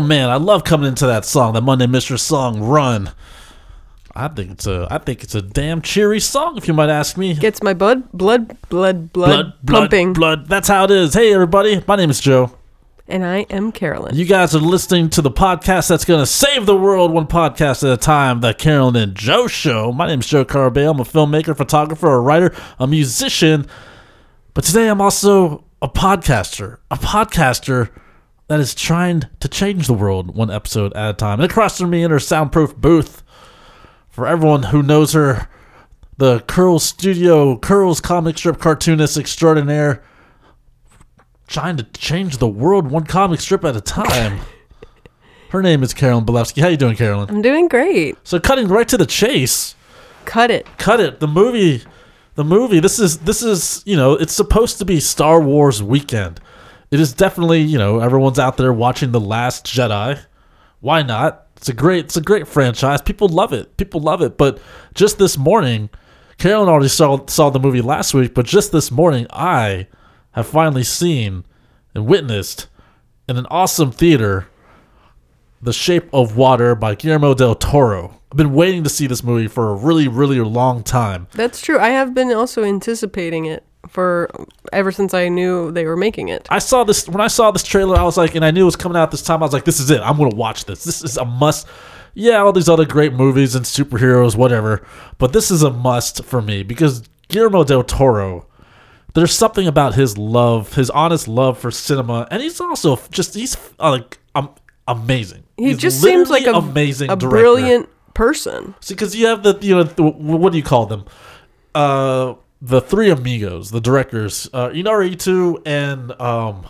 Oh man. I love coming into that song, that Monday Mistress song, Run. I think it's a I think it's a damn cheery song if you might ask me. Gets my blood, blood, blood, blood, pumping. blood. That's how it is. Hey everybody, my name is Joe. And I am Carolyn. You guys are listening to the podcast that's going to save the world one podcast at a time, the Carolyn and Joe Show. My name is Joe Carabeo. I'm a filmmaker, photographer, a writer, a musician. But today I'm also a podcaster. A podcaster that is trying to change the world one episode at a time. And across from me in her soundproof booth, for everyone who knows her, the Curls Studio, Curls comic strip cartoonist extraordinaire, trying to change the world one comic strip at a time. Her name is Carolyn Belefski. How you doing, Carolyn? I'm doing great. So cutting right to the chase. Cut it. Cut it. The movie the movie this is this is, you know, it's supposed to be Star Wars weekend. It is definitely, you know, everyone's out there watching The Last Jedi. Why not? It's a great it's a great franchise. People love it. People love it. But just this morning, Carolyn already saw saw the movie last week, but just this morning I have finally seen and witnessed in an awesome theater The Shape of Water by Guillermo del Toro. I've been waiting to see this movie for a really, really long time. That's true. I have been also anticipating it for ever since I knew they were making it. I saw this when I saw this trailer. I was like, and I knew it was coming out this time. I was like, this is it. I'm gonna watch this. This is a must. Yeah, all these other great movies and superheroes, whatever, but this is a must for me because Guillermo del Toro there's something about his love, his honest love for cinema, and he's also just he's uh, like um, amazing. He He's just seems like a amazing, a director. brilliant person. See, because you have the you know the, what do you call them? Uh, the three amigos, the directors, uh, Inarritu and um,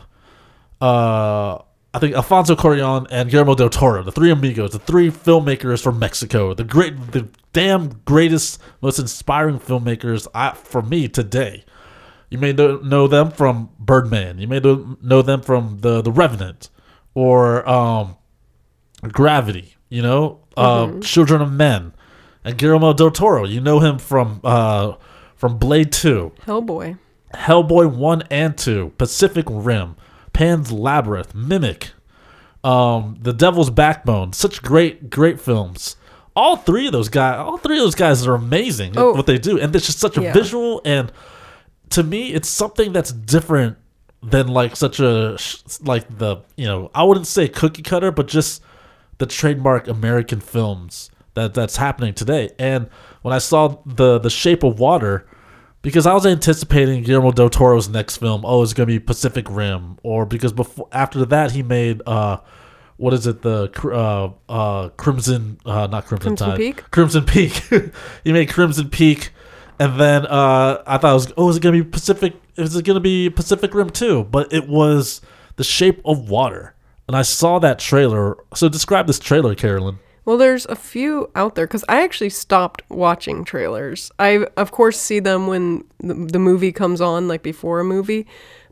uh, I think Alfonso Cuarón and Guillermo del Toro, the three amigos, the three filmmakers from Mexico, the great, the damn greatest, most inspiring filmmakers I, for me today. You may know, them from Birdman. You may know, know them from the the Revenant or um, Gravity. You know, uh, Children of Men, and Guillermo del Toro. You know him from uh, from Blade Two, Hellboy. Hellboy One and Two, Pacific Rim, Pan's Labyrinth, Mimic, um, The Devil's Backbone. Such great great films. All three of those guys, all three of those guys are amazing at Oh. what they do, and it's just such a Yeah. visual and to me, it's something that's different than like such a like the you know I wouldn't say cookie cutter, but just the trademark American films that that's happening today. And when I saw the the Shape of Water, because I was anticipating Guillermo del Toro's next film, oh, it's gonna be Pacific Rim, or because before after that he made uh. What is it? The uh, uh, Crimson, uh, not Crimson, Crimson Tide. Peak? Crimson Peak. he made Crimson Peak, and then uh, I thought it was oh, is it gonna be Pacific? Is it gonna be Pacific Rim too? But it was The Shape of Water, and I saw that trailer. So describe this trailer, Carolyn. Well, there's a few out there because I actually stopped watching trailers. I, of course, see them when the, the movie comes on, like before a movie.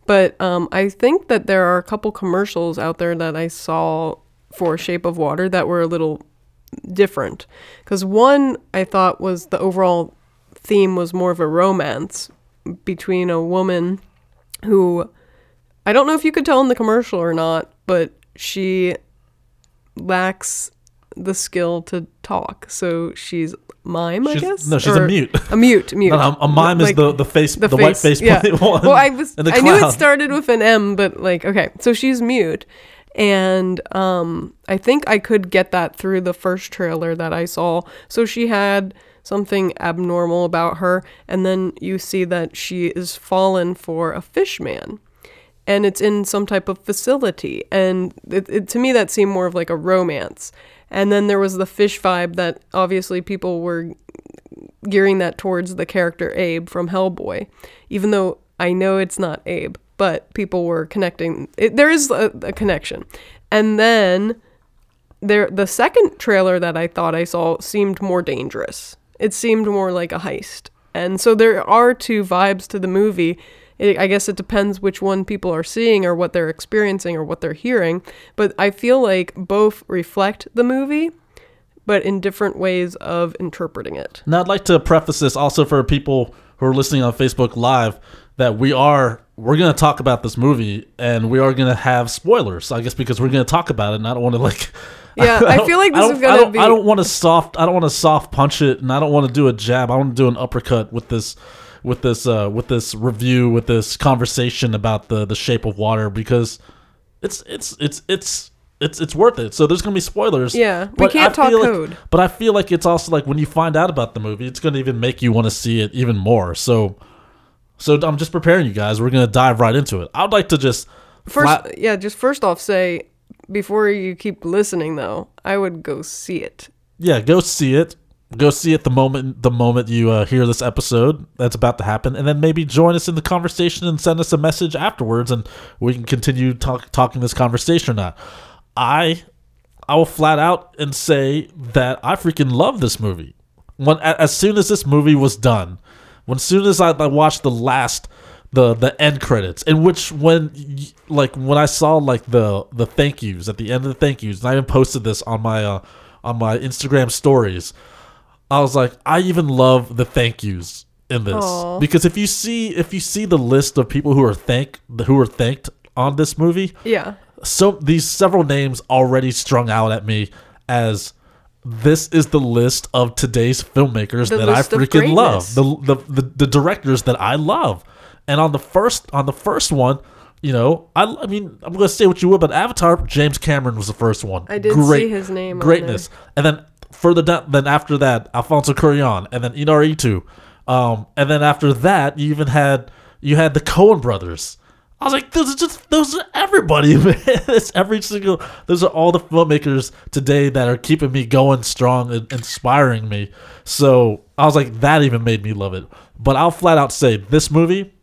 But um, I think that there are a couple commercials out there that I saw for Shape of Water that were a little different. Because one I thought was the overall theme was more of a romance between a woman who I don't know if you could tell in the commercial or not, but she lacks the skill to talk. So she's mime, I guess. no, she's a Or- mute. A mute, mute. No, a mime Like, is the the face, the, the white face yeah. one. Well, I was I knew it started with an M, but like okay, so she's mute, and um, I think I could get that through the first trailer that I saw. So she had something abnormal about her, and then you see that she is fallen for a fish man. And it's in some type of facility. And it, it, to me, that seemed more of like a romance. And then there was the fish vibe that obviously people were gearing that towards the character Abe from Hellboy, even though I know it's not Abe, but people were connecting. It, there is a, a connection, and then there the second trailer that I thought I saw seemed more dangerous. It seemed more like a heist, and so there are two vibes to the movie. It, I guess it depends which one people are seeing or what they're experiencing or what they're hearing, but I feel like both reflect the movie, but in different ways of interpreting it. Now, I'd like to preface this also for people who are listening on Facebook Live. that we are we're gonna talk about this movie and we are gonna have spoilers. I guess because we're gonna talk about it, and I don't want to like. Yeah, I feel like this is gonna be- I don't want to soft. I don't want to soft punch it, and I don't want to do a jab. I want to do an uppercut with this, with this, uh, with this review, with this conversation about the the Shape of Water because it's it's it's it's. It's, it's worth it. So there's gonna be spoilers. Yeah, we can't talk like- code. but I feel like it's also like when you find out about the movie, it's gonna even make you want to see it even more. So, so I'm just preparing you guys. We're gonna dive right into it. I'd like to just First, flat- yeah, just first off, say before you keep listening though, I would go see it. yeah, go see it. Go see it the moment the moment you uh, hear this episode that's about to happen, and then maybe join us in the conversation and send us a message afterwards, and we can continue talk, talking this conversation or not. I I will flat out and say that I freaking love this movie. When as soon as this movie was done, when soon as I, I watched the last the the end credits, in which when like when I saw like the the thank yous at the end of the thank yous, and I even posted this on my uh, on my Instagram stories. I was like, I even love the thank yous in this Aw. because if you see if you see the list of people who are thank who are thanked on this movie, Yeah, so these several names already strung out at me as this is the list of today's filmmakers The that I freaking love. The, the the the directors that I love. And on the first on the first one, you know, I, I mean, I'm gonna say what you will, but Avatar, James Cameron was the first one. I did see his name Greatness, and then further down, then after that, Alfonso Cuarón, and then Inarritu, um, and then after that, you even had you had the Coen brothers. I was like, those are just those are everybody, man. It's every single. Those are all the filmmakers today that are keeping me going strong and inspiring me. So I was like, that even made me love it. But I'll flat out say this movie,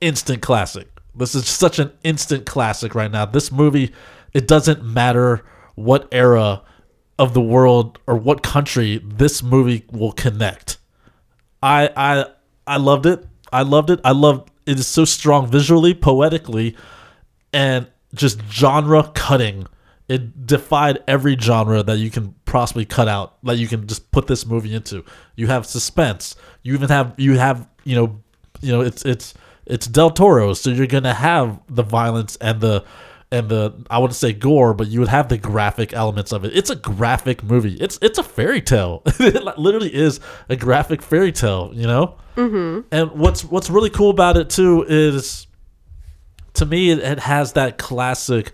instant classic. This is such an instant classic right now. This movie, it doesn't matter what era of the world or what country this movie will connect. I I I loved it. I loved it. I loved it is so strong visually, poetically, and just genre cutting. It defied every genre that you can possibly cut out that you can just put this movie into. You have suspense. You even have you have you know you know it's it's it's Del Toro, so you're gonna have the violence and the and the I wouldn't say gore, but you would have the graphic elements of it. It's a graphic movie. It's it's a fairy tale. it literally is a graphic fairy tale. You know. Mm-hmm. And what's what's really cool about it too is, to me, it, it has that classic,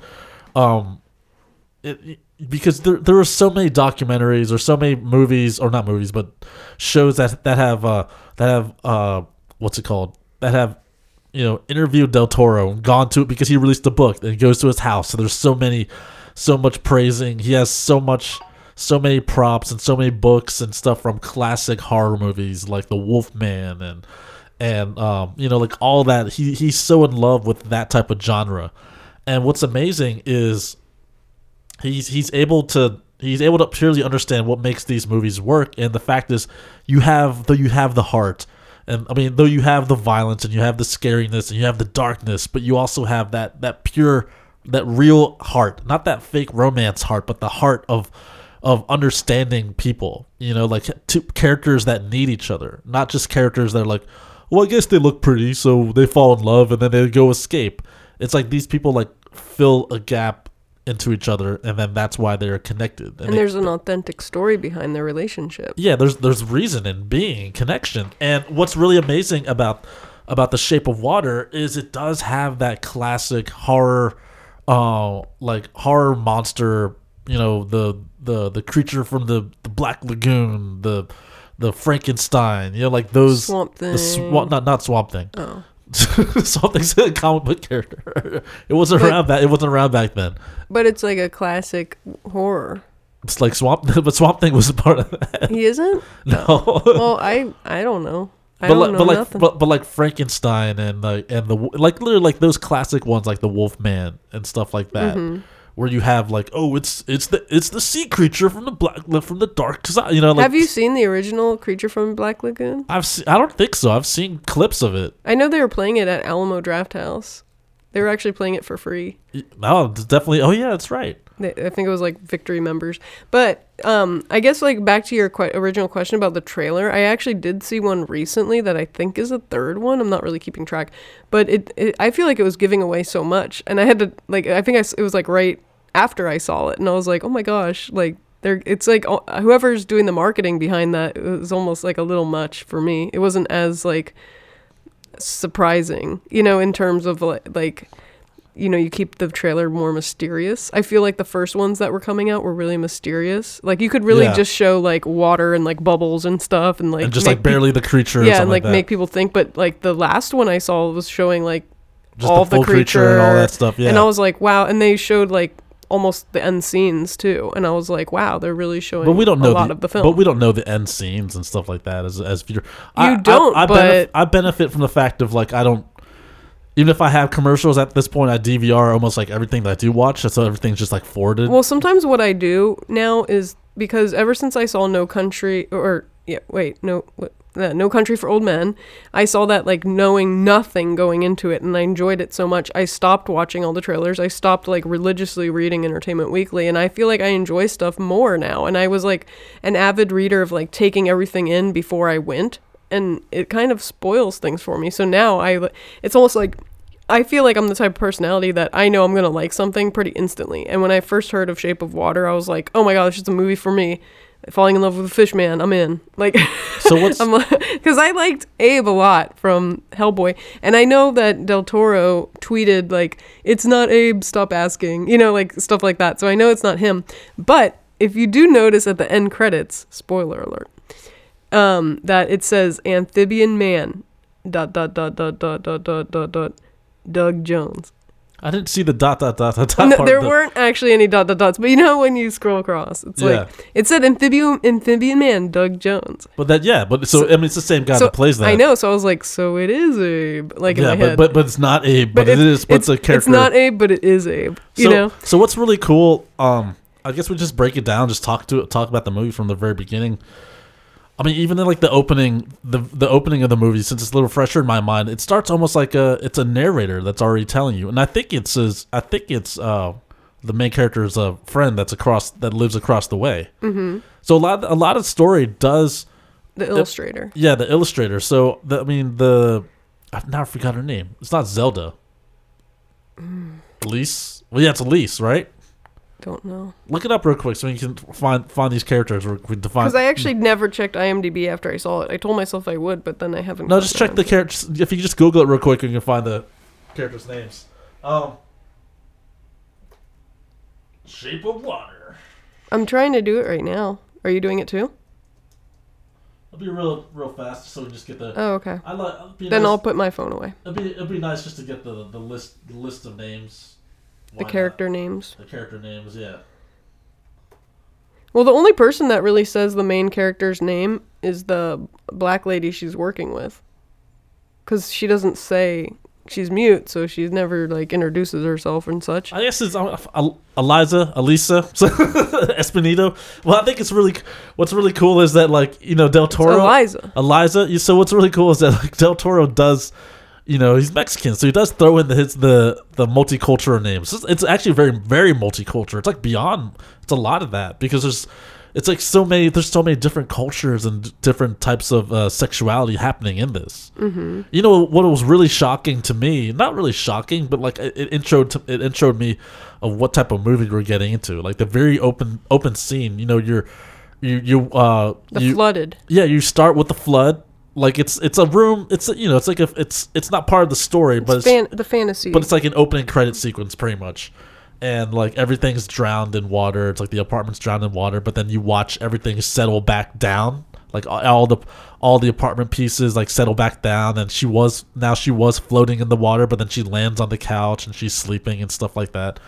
um, it, it- because there there are so many documentaries or so many movies or not movies but shows that that have uh that have uh what's it called that have you know interviewed Del Toro and gone to it because he released a book and goes to his house. So there's so many so much praising. He has so much so many props and so many books and stuff from classic horror movies like The Wolfman and and um you know like all that. He he's so in love with that type of genre. And what's amazing is he's he's able to he's able to purely understand what makes these movies work. And the fact is you have though you have the heart and i mean though you have the violence and you have the scariness and you have the darkness but you also have that that pure that real heart not that fake romance heart but the heart of of understanding people you know like two characters that need each other not just characters that are like well i guess they look pretty so they fall in love and then they go escape. It's like these people like fill a gap into each other and then that's why they're connected and it- there's an authentic story behind their relationship. yeah there's there's reason and being connection and what's really amazing about about the shape of water is it does have that classic horror uh like horror monster you know the the the creature from the the black lagoon the the frankenstein you know like those Swamp the swa- Thing. not not swamp thing Oh, swamp thing's a comic book character it wasn't But- around back it wasn't around back then but it's like a classic horror. it's like swamp but swamp thing was a part of that He isn't. no Well, I I don't know. I but don't like, know but like, nothing. but, but like Frankenstein and like and the like literally like those classic ones like the Wolfman and stuff like that, Mm-hmm. Where you have like oh it's it's the it's the sea creature from the black from the dark side, you know like Have you seen the original Creature from Black Lagoon? I've se- I don't think so I've seen clips of it I know they were playing it at Alamo Draft House. They were actually playing it for free. No, it's definitely. Oh yeah, that's right. I think it was like victory members. But um, I guess like back to your que- original question about the trailer, I actually did see one recently that I think is a third one. I'm not really keeping track, but it, it I feel like it was giving away so much, and I had to like I think I s it was like right after I saw it, and I was like, oh my gosh, like. They're, it's like uh, whoever's doing the marketing behind that was almost like a little much for me. It wasn't as like surprising, you know, in terms of like, like you know, you keep the trailer more mysterious. I feel like the first ones that were coming out were really mysterious. Like you could really Yeah. just show like water and like bubbles and stuff and like and just like barely the creature. yeah, and like, that. make people think. But like the last one I saw was showing like just all the full the creature, and all that stuff. Yeah, and I was like, wow. And they showed like almost the end scenes too, and I was like, wow, they're really showing. but we don't know a lot the, of the film. But we don't know the end scenes and stuff like that as as viewer. I, You don't, I, I, but- I benefit from the fact of like I don't. Even if I have commercials at this point, I DVR almost like everything that I do watch, so everything's just like forwarded. Well, sometimes what I do now is because ever since I saw No Country or yeah, wait, no, what, uh, No Country for Old Men, I saw that like knowing nothing going into it, and I enjoyed it so much. I stopped watching all the trailers. I stopped like religiously reading Entertainment Weekly, and I feel like I enjoy stuff more now. And I was like an avid reader of like taking everything in before I went, and it kind of spoils things for me. So now I, it's almost like I feel like I'm the type of personality that I know I'm gonna like something pretty instantly. And when I first heard of Shape of Water, I was like, oh my god, it's just a movie for me falling in love with a fish man. I'm in. Like, so what's because I liked Abe a lot from Hellboy, and I know that Del Toro tweeted like, "It's not Abe. Stop asking." You know, like stuff like that. So I know it's not him. But if you do notice at the end credits, spoiler alert, um, that it says amphibian man. Dot dot dot dot dot dot dot dot. Doug Jones. I didn't see the dot dot dot dot. dot No, there but- weren't actually any dot dot dots, but you know when you scroll across, it's Yeah. like it said amphibian amphibian man, Doug Jones. But that yeah, but so, I mean it's the same guy so that plays that. I know, so I was like, so it is Abe, like in yeah, my but, but but it's not Abe. But, it it's- is. What's it's, a character? It's not Abe, but it is Abe. You so, know, So what's really cool? Um, I guess we just break it down. Just talk to talk about the movie from the very beginning. I mean, even in like the opening, the the opening of the movie, since it's a little fresher in my mind, it starts almost like a it's a narrator that's already telling you, and I think it's his, I think it's uh the main character's a friend that's across that lives across the way. Mm-hmm. So a lot a lot of story does the illustrator. yeah the illustrator. So the, I mean the I've now forgot her name. It's not Zelda. Elise. Well, yeah, it's Elise, right? Don't know Look it up real quick so you can find find these characters. We we define. because I actually never checked IMDb after I saw it. I told myself I would, but then I haven't. no, gone just check the characters. If you just Google it real quick, you can find the characters' names. Um, Shape of Water. I'm trying to do it right now. Are you doing it too? It'll be real real fast, so we just get the. Oh, okay. I like. it'd Then nice- I'll put my phone away. It'd be it'd be nice just to get the the list the list of names. Why The not? character names. The character names, yeah. Well, the only person that really says the main character's name is the black lady she's working with. Because she doesn't say she's mute, so she never like introduces herself and such. I guess it's Eliza, Elisa, Espinito. Well, I think it's really what's really cool is that like you know Del It's Toro, Eliza. Eliza. So what's really cool is that like Del Toro does, you know, he's Mexican, so he does throw in the his the the multicultural names. It's, it's actually very very multicultural. It's like beyond. It's a lot of that because there's. It's like so many. There's so many different cultures and different types of uh, sexuality happening in this. Mm-hmm. You know what was really shocking to me? Not really shocking, but like it, it introed to, it introed me of what type of movie we're getting into. Like the very open open scene. You know, you're you you uh The you, flooded. yeah, you start with the flood. Like it's it's a room. It's you know it's like a, it's it's not part of the story, but it's, Fan- the fantasy. but it's like an opening credit sequence pretty much, and like everything's drowned in water. It's like the apartment's drowned in water, but then you watch everything settle back down. Like all- all the all the apartment pieces like settle back down, and she was now she was floating in the water, but then she lands on the couch and she's sleeping and stuff like that.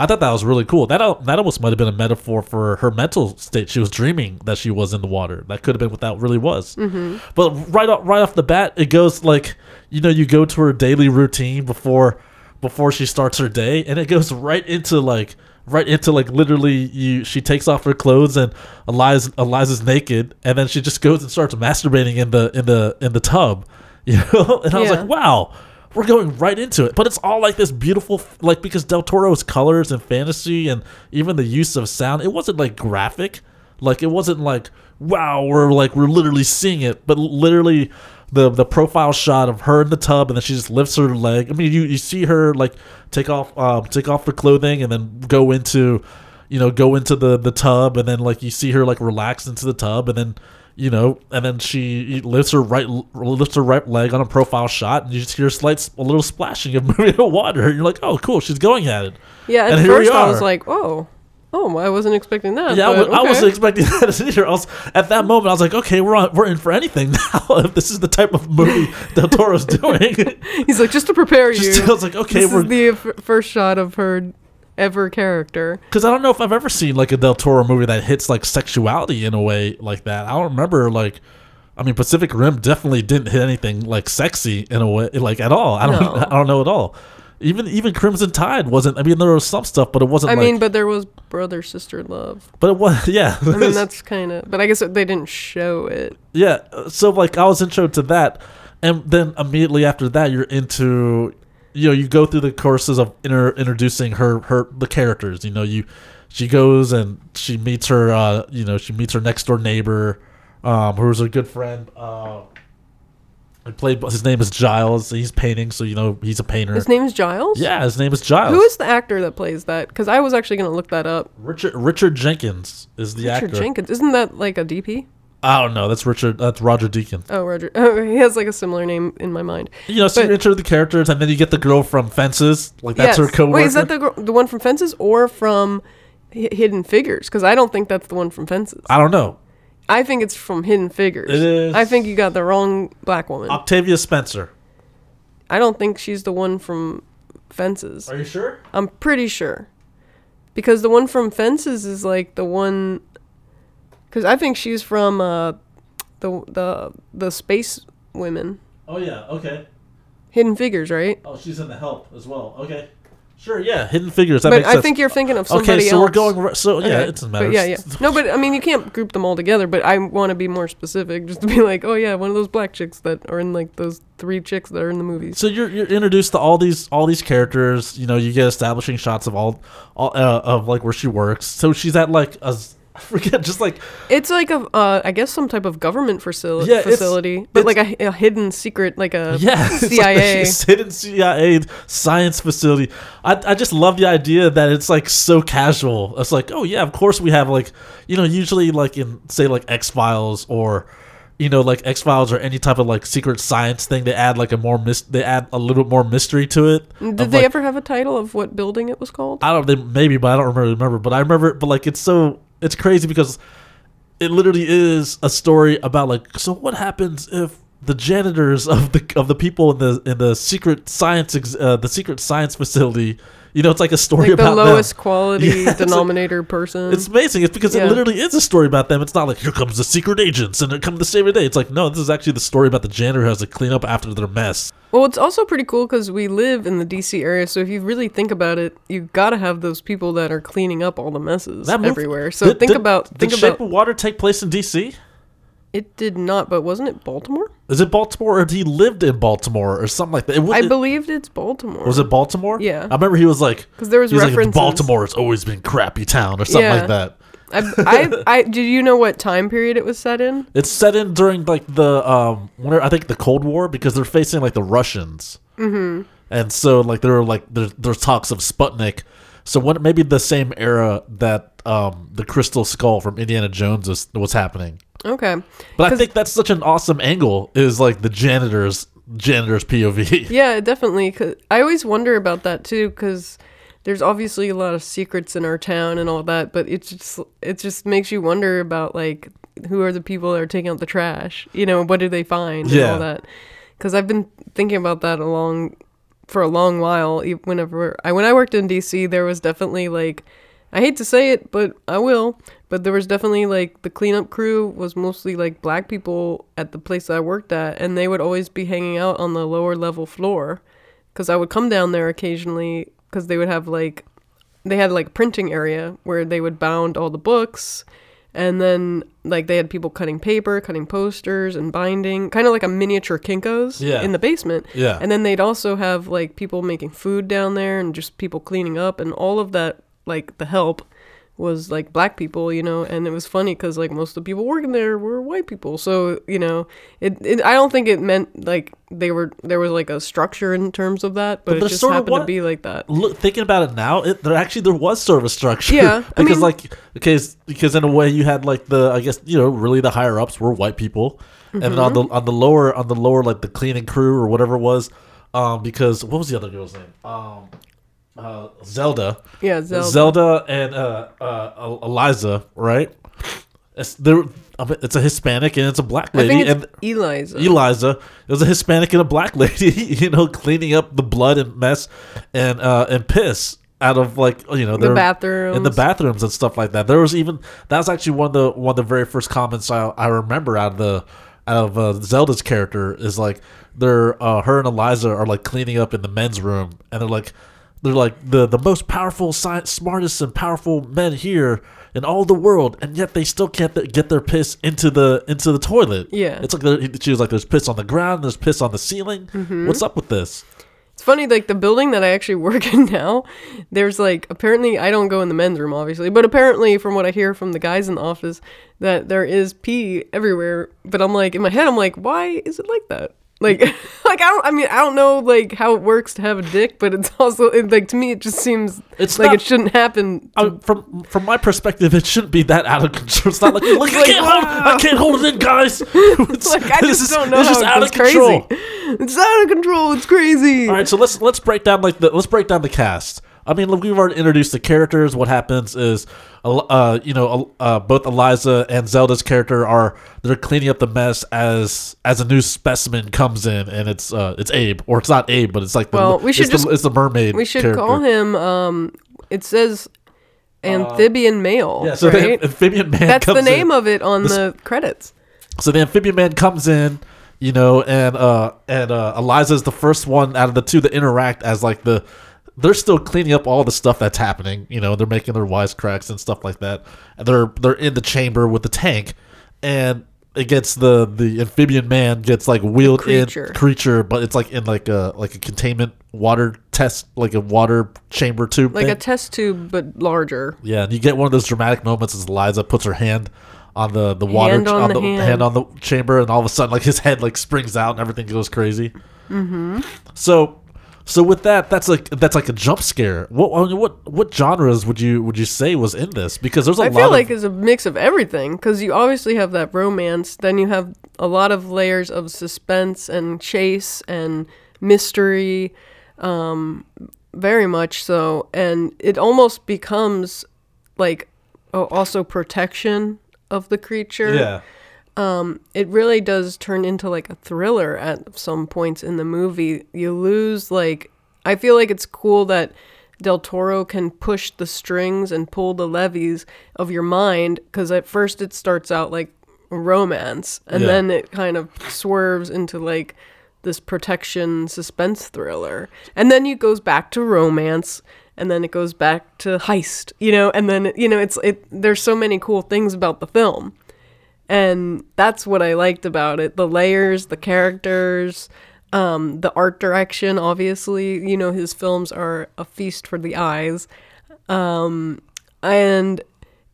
I thought that was really cool. That that almost might have been a metaphor for her mental state. She was dreaming that she was in the water. That could have been what that really was. Mm-hmm. But right off, right off the bat, it goes like you know you go to her daily routine before before she starts her day, and it goes right into like right into like literally you. She takes off her clothes and Eliza Eliza's naked, and then she just goes and starts masturbating in the in the in the tub. You know, and I was Yeah. like, wow. We're going right into it. But it's all like this beautiful, like because Del Toro's colors and fantasy and even the use of sound, it wasn't like graphic. Like it wasn't like wow, we're like we're literally seeing it, but literally the the profile shot of her in the tub and then she just lifts her leg. I mean, you, you see her like take off um, take off her clothing and then go into you know go into the the tub and then like you see her like relax into the tub and then you know and then she lifts her right lifts her right leg on a profile shot and you just hear a slight a little splashing of moving of water and you're like oh cool she's going at it Yeah, at And here we first I was like, oh, oh, I wasn't expecting that. yeah, I, but was, I okay. wasn't expecting that either. I was, at that moment, I was like, okay, we're on, we're in for anything now. if this is the type of movie Del Toro's doing, He's like, just to prepare you. just I was like, okay, this we're is the f- first shot of her ever character. because I don't know if I've ever seen like a Del Toro movie that hits like sexuality in a way like that. I don't remember like. I mean, Pacific Rim definitely didn't hit anything like sexy in a way, like at all. I don't, No. I don't know at all. Even even Crimson Tide wasn't. I mean, there was some stuff, but it wasn't. I like, mean, but there was brother sister love. but it was yeah. I mean, that's kind of. But I guess they didn't show it. Yeah, so like I was intro to that, and then immediately after that, you're into, you know, you go through the courses of inter- introducing her her the characters. You know, you she goes and she meets her, uh, you know, she meets her next door neighbor, um, who's a good friend. Uh, I played his name is Giles. He's painting, so you know he's a painter. His name is Giles. yeah, his name is Giles. Who is the actor that plays that? Because I was actually gonna look that up. Richard Richard Jenkins is the Richard actor. Jenkins. Isn't that like a DP? I don't know. That's Richard. That's Roger Deakins. Oh, Roger. Oh, he has like a similar name in my mind. You know, so But- you the characters, and then you get the girl from Fences. Like that's her Yes. coworker. Wait, is that the girl, the one from Fences or from Hi- Hidden Figures? Because I don't think that's the one from Fences. I don't know. I think it's from Hidden Figures. It is. I think you got the wrong black woman. Octavia Spencer. I don't think she's the one from Fences. Are you sure? I'm pretty sure. Because the one from Fences is like the one. Because I think she's from uh, the the the space women. Oh yeah. Okay. Hidden Figures, right? Oh, she's in the help as well. Okay. Sure. Yeah. Hidden figures. That but I sense. think you're thinking of somebody okay, so else. we're going. re- So yeah, Okay. it doesn't matter. But yeah, yeah. No, but I mean, you can't group them all together. But I want to be more specific, just to be like, oh yeah, one of those black chicks that are in like those three chicks that are in the movies. So you're you're introduced to all these all these characters. You know, you get establishing shots of all, all uh, of like where she works. So she's at like a I forget just like It's like a, uh, I guess some type of government facility, Yeah, it's- facility, but it's- like a, a hidden secret, like a Yeah, it's like CIA. hidden CIA science facility. I, I just love the idea that it's like so casual. It's like, oh yeah, of course we have like, you know, usually like in say like X Files or, you know, like X Files or any type of like secret science thing. They add like a more mis- they add a little bit more mystery to it. Did they like- ever have a title of what building it was called? I don't they maybe, but I don't remember remember. But I remember, but like it's so it's crazy because it literally is a story about like so what happens if the janitors of the of the people in the in the secret science uh, the secret science facility you know it's like a story Like the about them. lowest quality Yeah, it's like- denominator person. It's amazing. It's because Yeah. it literally is a story about them. It's not like here comes the secret agents and they come to save the day. It's like no, this is actually the story about the janitor who has to clean up after their mess. Well, it's also pretty cool because we live in the DC area, so if you really think about it, you've gotta have those people that are cleaning up all the messes That movie- everywhere. So Did- think did- about did think Shape about of Water take place in D.C. it. Did not, but wasn't it Baltimore? Is it Baltimore or did he lived in Baltimore or something like that? It, I it- believed it's Baltimore. Was it Baltimore? Yeah. I remember he was like, Because there was he was like, references. Baltimore has always been crappy town or something Yeah. like that. I, I, I, did you know what time period it was set in? It's set in during like the um, I think the Cold War because they're facing like the Russians, mm-hmm. and so like there are like there's there's talks of Sputnik. So what maybe the same era that um, the Crystal Skull from Indiana Jones is, was happening. Okay. But I think that's such an awesome angle is like the janitors janitors POV. Yeah, definitely. 'cause I always wonder about that too, because there's obviously a lot of secrets in our town and all that, but it just it just makes you wonder about like who are the people that are taking out the trash? You know, what do they find and all that? Because I've been thinking about that along for a long while. Whenever I when I worked in DC, there was definitely like I hate to say it, but I will. But there was definitely like the cleanup crew was mostly like black people at the place that I worked at, and they would always be hanging out on the lower level floor. Because I would come down there occasionally, because they would have like they had like printing area where they would bound all the books, And then like they had people cutting paper, cutting posters, and binding, kind of like a miniature Kinkos Yeah. in the basement. Yeah. And then they'd also have like people making food down there and just people cleaning up and all of that like the help was like black people, you know, and it was funny because like most of the people working there were white people. So you know, it, it I don't think it meant like they were there was like a structure in terms of that, but, But it just sort of happened what- to be like that. Look, thinking about it now, it, there actually there was sort of a structure. Yeah, I because mean- like because because in a way you had like the I guess you know really the higher ups were white people, and then on the Mm-hmm. on the lower on the lower like the cleaning crew or whatever it was, um because what was the other girl's name? Um, uh, Zelda. Yeah, Zelda. Zelda and uh, uh, Eliza, right? It's there. It's a Hispanic and it's a black lady, and Eliza. Eliza. It was a Hispanic and a black lady, you know, cleaning up the blood and mess and uh, and piss out of like you know The bathrooms. in the bathrooms and stuff like that. There was even that was actually one of the one of the very first comments I, I remember out of the out of uh, Zelda's character is like they're uh, her and Eliza are like cleaning up in the men's room and they're like they're like the the most powerful science smartest and powerful men here in all the world and yet they still can't th- get their piss into the into the toilet Yeah. it's like she was like there's piss on the ground there's piss on the ceiling Mm-hmm. what's up with this It's funny, like the building that I actually work in now, there's like apparently I don't go in the men's room obviously, but apparently from what I hear from the guys in the office that there is pee everywhere. But I'm like in my head, I'm like, why is it like that? Like, like I don't. I mean, I don't know like how it works to have a dick, but it's also it, like to me, it just seems It's like not- it shouldn't happen. I, from from my perspective, it shouldn't be that out of control. It's not like, look, I can't hold, I can't hold it in, guys. It's, like I just is- don't know It's just out of control. crazy. It's out of control. It's crazy. All right, so let's let's break down like the let's break down the cast. I mean, look, we've already introduced the characters. What happens is, uh, you know, uh, both Eliza and Zelda's character are they're cleaning up the mess as as a new specimen comes in, and it's uh, it's Abe, or it's not Abe, but it's like the Well, we should it's, just- the, it's the mermaid. We should character. call him. Um, it says amphibian male. Yeah, so right? the amphibian man. That's the name in. of it on the credits. So the amphibian man comes in, you know, and uh and uh Eliza's the first one out of the two that interact as like the they're still cleaning up all the stuff that's happening, you know, they're making their wisecracks and stuff like that. And they're they're in the chamber with the tank and it gets the the amphibian man gets like wheeled creature. in creature, but it's like in like a like a containment water test like a water chamber tube Like thing. a test tube, but larger. Yeah, and you get one of those dramatic moments as Eliza puts her hand on the the water Hand on the the hand. on the chamber, and all of a sudden, like his head like springs out and everything goes crazy. Mm-hmm. So, so with that, that's like that's like a jump scare. What I what what genres would you would you say was in this? Because there's a I lot feel of like it's a mix of everything because you obviously have that romance, then you have a lot of layers of suspense and chase and mystery, um, very much so, and it almost becomes like oh, also protection of the creature. yeah. Um, it really does turn into like a thriller at some points in the movie. You lose like I feel like it's cool that Del Toro can push the strings and pull the levies of your mind because at first it starts out like romance and Yeah. then it kind of swerves into like this protection suspense thriller and then it goes back to romance and then it goes back to heist you know and then you know it's it there's so many cool things about the film and that's what I liked about it. The layers, the characters, um, the art direction. Obviously, you know his films are a feast for the eyes, um, and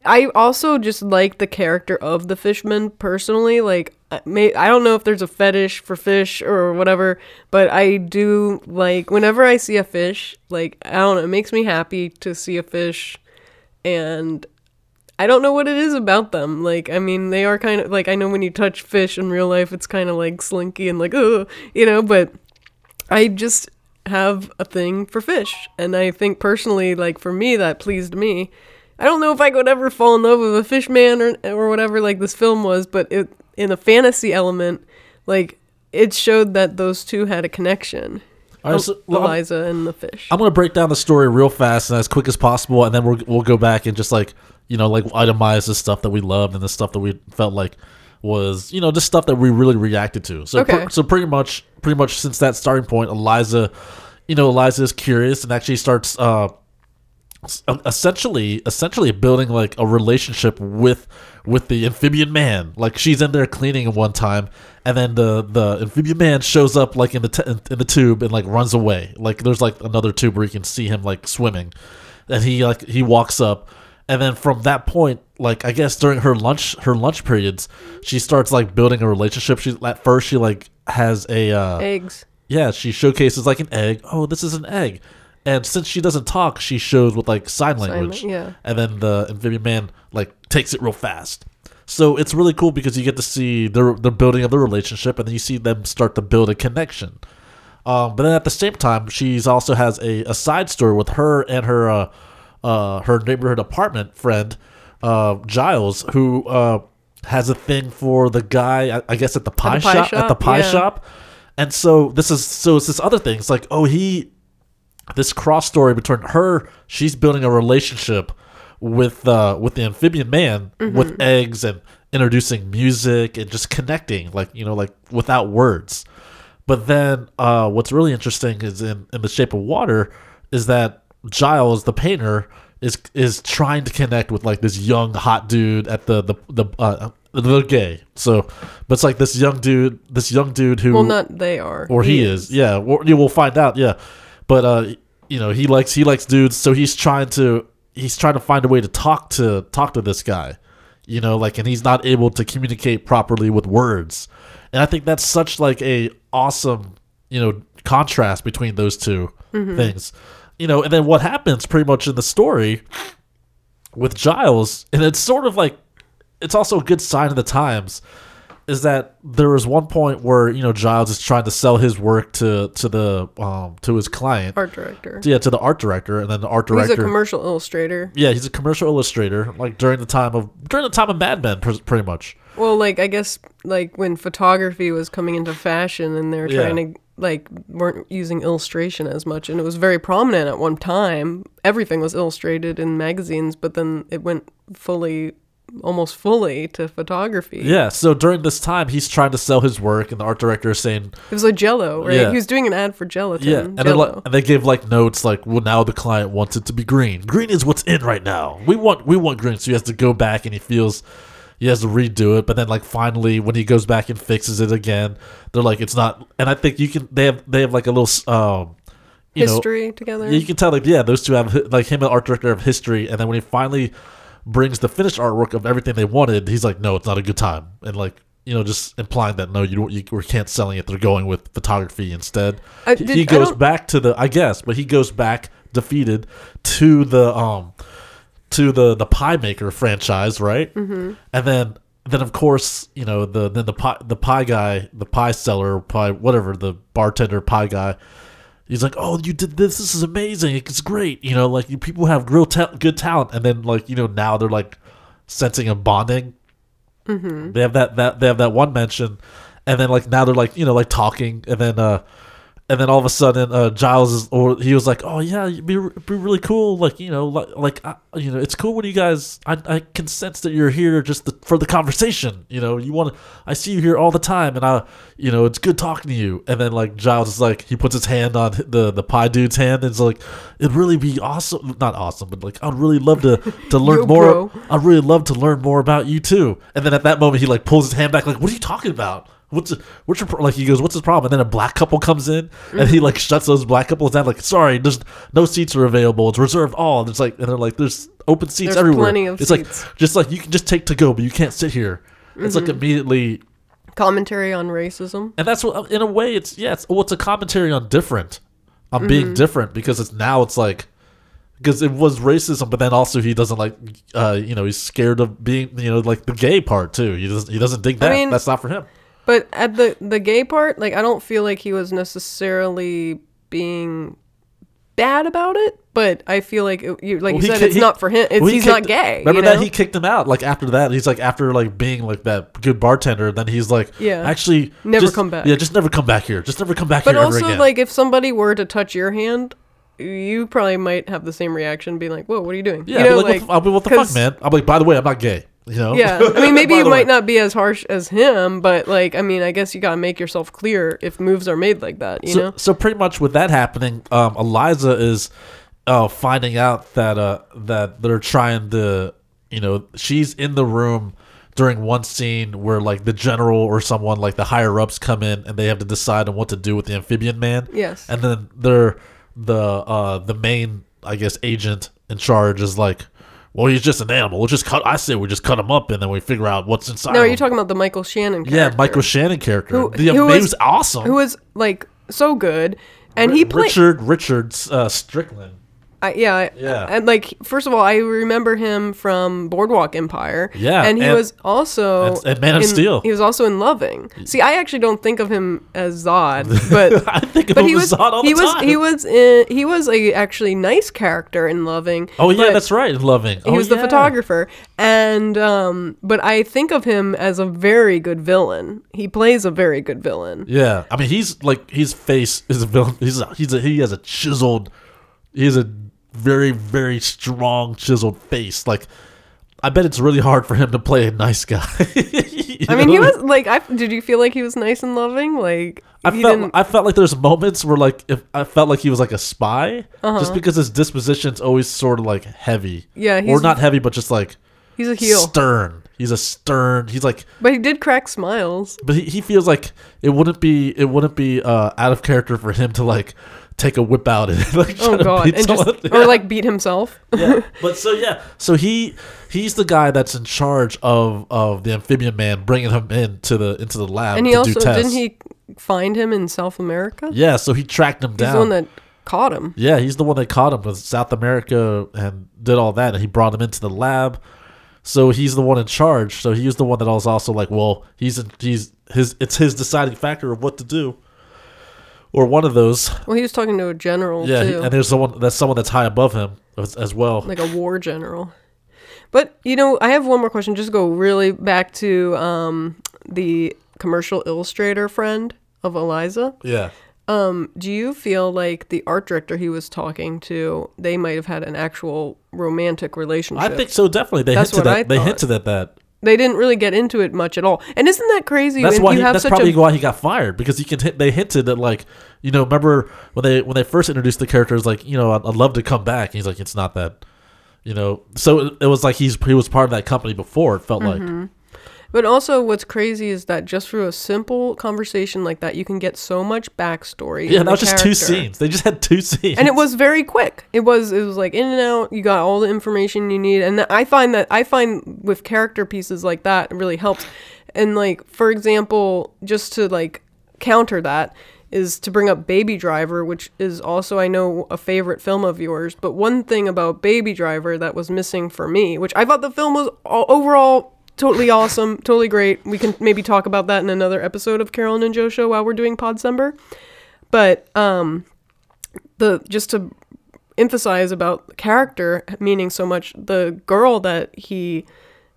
I also just like the character of the fishman personally. Like, I may I don't know if there's a fetish for fish or whatever, but I do like whenever I see a fish. Like, I don't know, it makes me happy to see a fish, and I don't know what it is about them. Like, I mean, they are kind of like I know when you touch fish in real life, it's kind of like slinky and like, oh, you know. But I just have a thing for fish, and I think personally, like for me, that pleased me. I don't know if I could ever fall in love with a fish man or or whatever like this film was, but it in a fantasy element, like it showed that those two had a connection. Right, so, well, I'm- Eliza and the fish. I'm gonna break down the story real fast and as quick as possible, and then we'll we'll go back and just like you know like itemize the stuff that we loved and the stuff that we felt like was you know just stuff that we really reacted to. So Okay. so pretty much pretty much since that starting point, Eliza, you know Eliza is curious and actually starts uh uh, essentially essentially building like a relationship with with the amphibian man like she's in there cleaning at one time and then the the amphibian man shows up like in the t- in the tube and like runs away like there's like another tube where you can see him like swimming and he like he walks up and then from that point like i guess during her lunch her lunch periods she starts like building a relationship she at first she like has a uh Eggs. yeah, she showcases like an egg. Oh, this is an egg. And since she doesn't talk, she shows with like sign language. lan- yeah. And then the amphibian man like takes it real fast. So it's really cool because you get to see their the building of the relationship, and then you see them start to build a connection. Um, but then at the same time, she's also has a, a side story with her and her uh, uh, her neighborhood apartment friend uh, Giles, who uh, has a thing for the guy, I, I guess at the pie, pie shop, at the pie yeah. shop. And so this is so it's this other thing. It's like oh he this cross story between her she's building a relationship with uh with the amphibian man with eggs and introducing music and just connecting like you know like without words but then uh what's really interesting is in in the shape of water is that giles the painter is is trying to connect with like this young hot dude at the the the uh they're gay so but it's like this young dude this young dude who Well, not they are. or he, is. Yeah, or, yeah, we'll find out. Yeah, but uh, you know, he likes he likes dudes, so he's trying to he's trying to find a way to talk to talk to this guy. You know, like, and he's not able to communicate properly with words, and I think that's such like a awesome you know contrast between those 2 things. You know, and then what happens pretty much in the story with Giles, and it's sort of like it's also a good sign of the times is that there was one point where you know Giles is trying to sell his work to to the um to his client, Art director. yeah, to the art director, and then the art director He's a commercial illustrator. yeah, he's a commercial illustrator, like during the time of during the time of Mad Men, pr- pretty much. Well, like I guess like when photography was coming into fashion and they were Yeah. trying to like weren't using illustration as much and it was very prominent at one time. Everything was illustrated in magazines, but then it went fully almost fully to photography. Yeah, so during this time, he's trying to sell his work, and the art director is saying, It was like Jello, right? Yeah. He was doing an ad for gelatin. Yeah, and, Jello. like, and they give like notes like, well, now the client wants it to be green. Green is what's in right now. We want we want green, so he has to go back and he feels he has to redo it. But then like finally, when he goes back and fixes it again, they're like, it's not. And I think you can they have they have like a little um, you know, History together. yeah, you can tell like yeah, those two have like him and art director have history, and then when he finally brings the finished artwork of everything they wanted, he's like, no, it's not a good time, and like you know, just implying that no, you you we can't selling it. They're going with photography instead. I He- did- he goes back to the I guess, but he goes back defeated to the um to the the pie maker franchise, right? Mm-hmm. And then then of course you know the then the pie the pie guy, the pie seller, pie whatever the bartender pie guy. He's like, "Oh, you did this. This is amazing. It's great. You know, like you people have real ta- good talent." And then, like you know, now they're like sensing a bonding. Mm-hmm. They have that that they have that one mention, and then like now they're like you know like talking, and then uh, and then all of a sudden uh, Giles is or he was like, "Oh yeah, it'd be, it'd be really cool. Like you know, like like uh, you know, it's cool when you guys. I, I can sense that you're here just to, for the conversation. You know, you want. I see you here all the time, and I, you know, it's good talking to you. And then like Giles is like, he puts his hand on the the pie dude's hand, and it's like, it'd really be awesome. Not awesome, but like I'd really love to to learn Yo, more. bro. I'd really love to learn more about you too. And then at that moment, he like pulls his hand back, like, "What are you talking about? What's what's your pro-" like?" He goes, "What's his problem?" And then a black couple comes in, and he mm-hmm. like shuts those black couples down, like, "Sorry, there's no seats are available. It's reserved all." And it's like, and they're like, "There's open seats There's everywhere." plenty of it's seats. like just like you can just take to go, but you can't sit here. It's like mm-hmm. immediately, Commentary on racism. and that's what in a way it's yeah, it's well, it's a commentary on different, on being mm-hmm. different because it's now it's like because it was racism, but then also he doesn't like, uh, you know, he's scared of being, you know, like the gay part too. He doesn't, he doesn't dig that. mean- That's not for him. But at the the gay part, like I don't feel like he was necessarily being bad about it, but I feel like it, you like Well, you said ki- it's he- not for him. It's, well, he he's not gay. Remember you that he kicked him out. Like after that, he's like after like being like that good bartender. Then he's like, Yeah. actually, Never just- come back. Yeah, just never come back here. Just never come back But here ever also, like, if somebody were to touch your hand, you probably might have the same reaction, being like, "Whoa, what are you doing?" yeah, you I'll be like, what, the- I'll be, what the fuck, man? I'm like, by the way, I'm not gay. You know? Yeah, I mean, maybe you might way. not be as harsh as him, but like, I mean, I guess you gotta make yourself clear if moves are made like that. You so, know? so pretty much with that happening, um, Eliza is uh, finding out that uh, that they're trying to, you know, she's in the room during one scene where like the general or someone like the higher ups come in and they have to decide on what to do with the amphibian man. Yes. And then they're the uh the main I guess agent in charge is like, well, he's just an animal. We'll just cut. I say we just cut him up and then we figure out what's inside. No, you're talking about the Michael Shannon Yeah. Michael Shannon character. Who- the who was- was awesome. who was like so good, and he played. Richard Richards uh, Strickland. I, yeah, I- Yeah. And like, first of all, I remember him from Boardwalk Empire. Yeah, and he and- was also Man of in- Steel. He was also in Loving. See, I actually don't think of him as Zod, but I think of but him he as was Zod all he the was time. he was in, he was a actually nice character in Loving. Oh yeah, that's right. Loving. He was the photographer, and um, but I think of him as a very good villain. He plays a very good villain. Yeah, I mean he's like his face is a villain. He's a, he's a, he has a chiseled. He's a very very strong chiseled face. Like I bet it's really hard for him to play a nice guy. I mean, he was like, I did you feel like he was nice and loving? Like I felt didn't- I felt like there's moments where like if I felt like he was like a spy, Uh-huh. just because his disposition's always sort of like heavy. Yeah, or not heavy, but just like he's a heel, stern. He's a stern. He's like but he did crack smiles. but he, he feels like it wouldn't be it wouldn't be uh, out of character for him to like take a whip out and like Oh god, and just someone. or like beat himself. yeah. But so yeah, so he he's the guy that's in charge of of the amphibian man, bringing him into the into the lab And he to also do tests. didn't he find him in South America? Yeah, so he tracked him He's down. He's the one that caught him. yeah, he's the one that caught him with South America and did all that, and he brought him into the lab. So he's the one in charge. So he was the one that was also like, well, he's he's his it's his deciding factor of what to do, or one of those. Well, he was talking to a general Yeah, he- and there's someone that's someone that's high above him as, as well. like a war general. But you know, I have one more question. Just go really back to um, the commercial illustrator friend of Eliza. yeah, Um, do you feel like the art director he was talking to, they might have had an actual romantic relationship? I think so. Definitely, they That's hinted at they hinted at that. They didn't really get into it much at all. And isn't that crazy? That's why. you He, have that's such probably a why he got fired because he can. Hit, they hinted that like you know remember when they when they first introduced the characters like you know I'd, I'd love to come back. And he's like it's not that. You know, so it, it was like he's he was part of that company before. It felt Mm-hmm. like But also, what's crazy is that just through a simple conversation like that, you can get so much backstory. yeah, that was just two scenes. They just had two scenes, and it was very quick. It was it was like in and out. You got all the information you need, and I find that I find with character pieces like that, it really helps. And like for example, just to like counter that is to bring up Baby Driver, which is also I know a favorite film of yours. But one thing about Baby Driver that was missing for me, which I thought the film was all, overall totally awesome, totally great. We can maybe talk about that in another episode of Carolyn and Joe show while we're doing Podcember. But um the just to emphasize about character meaning so much the girl that he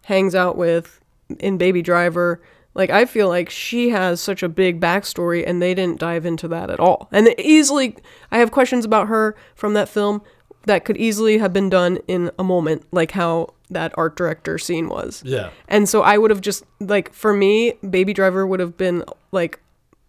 hangs out with in baby driver like i feel like she has such a big backstory and they didn't dive into that at all and easily i have questions about her from that film that could easily have been done in a moment like how that art director scene was yeah. and so I would have just like for me, Baby Driver would have been like,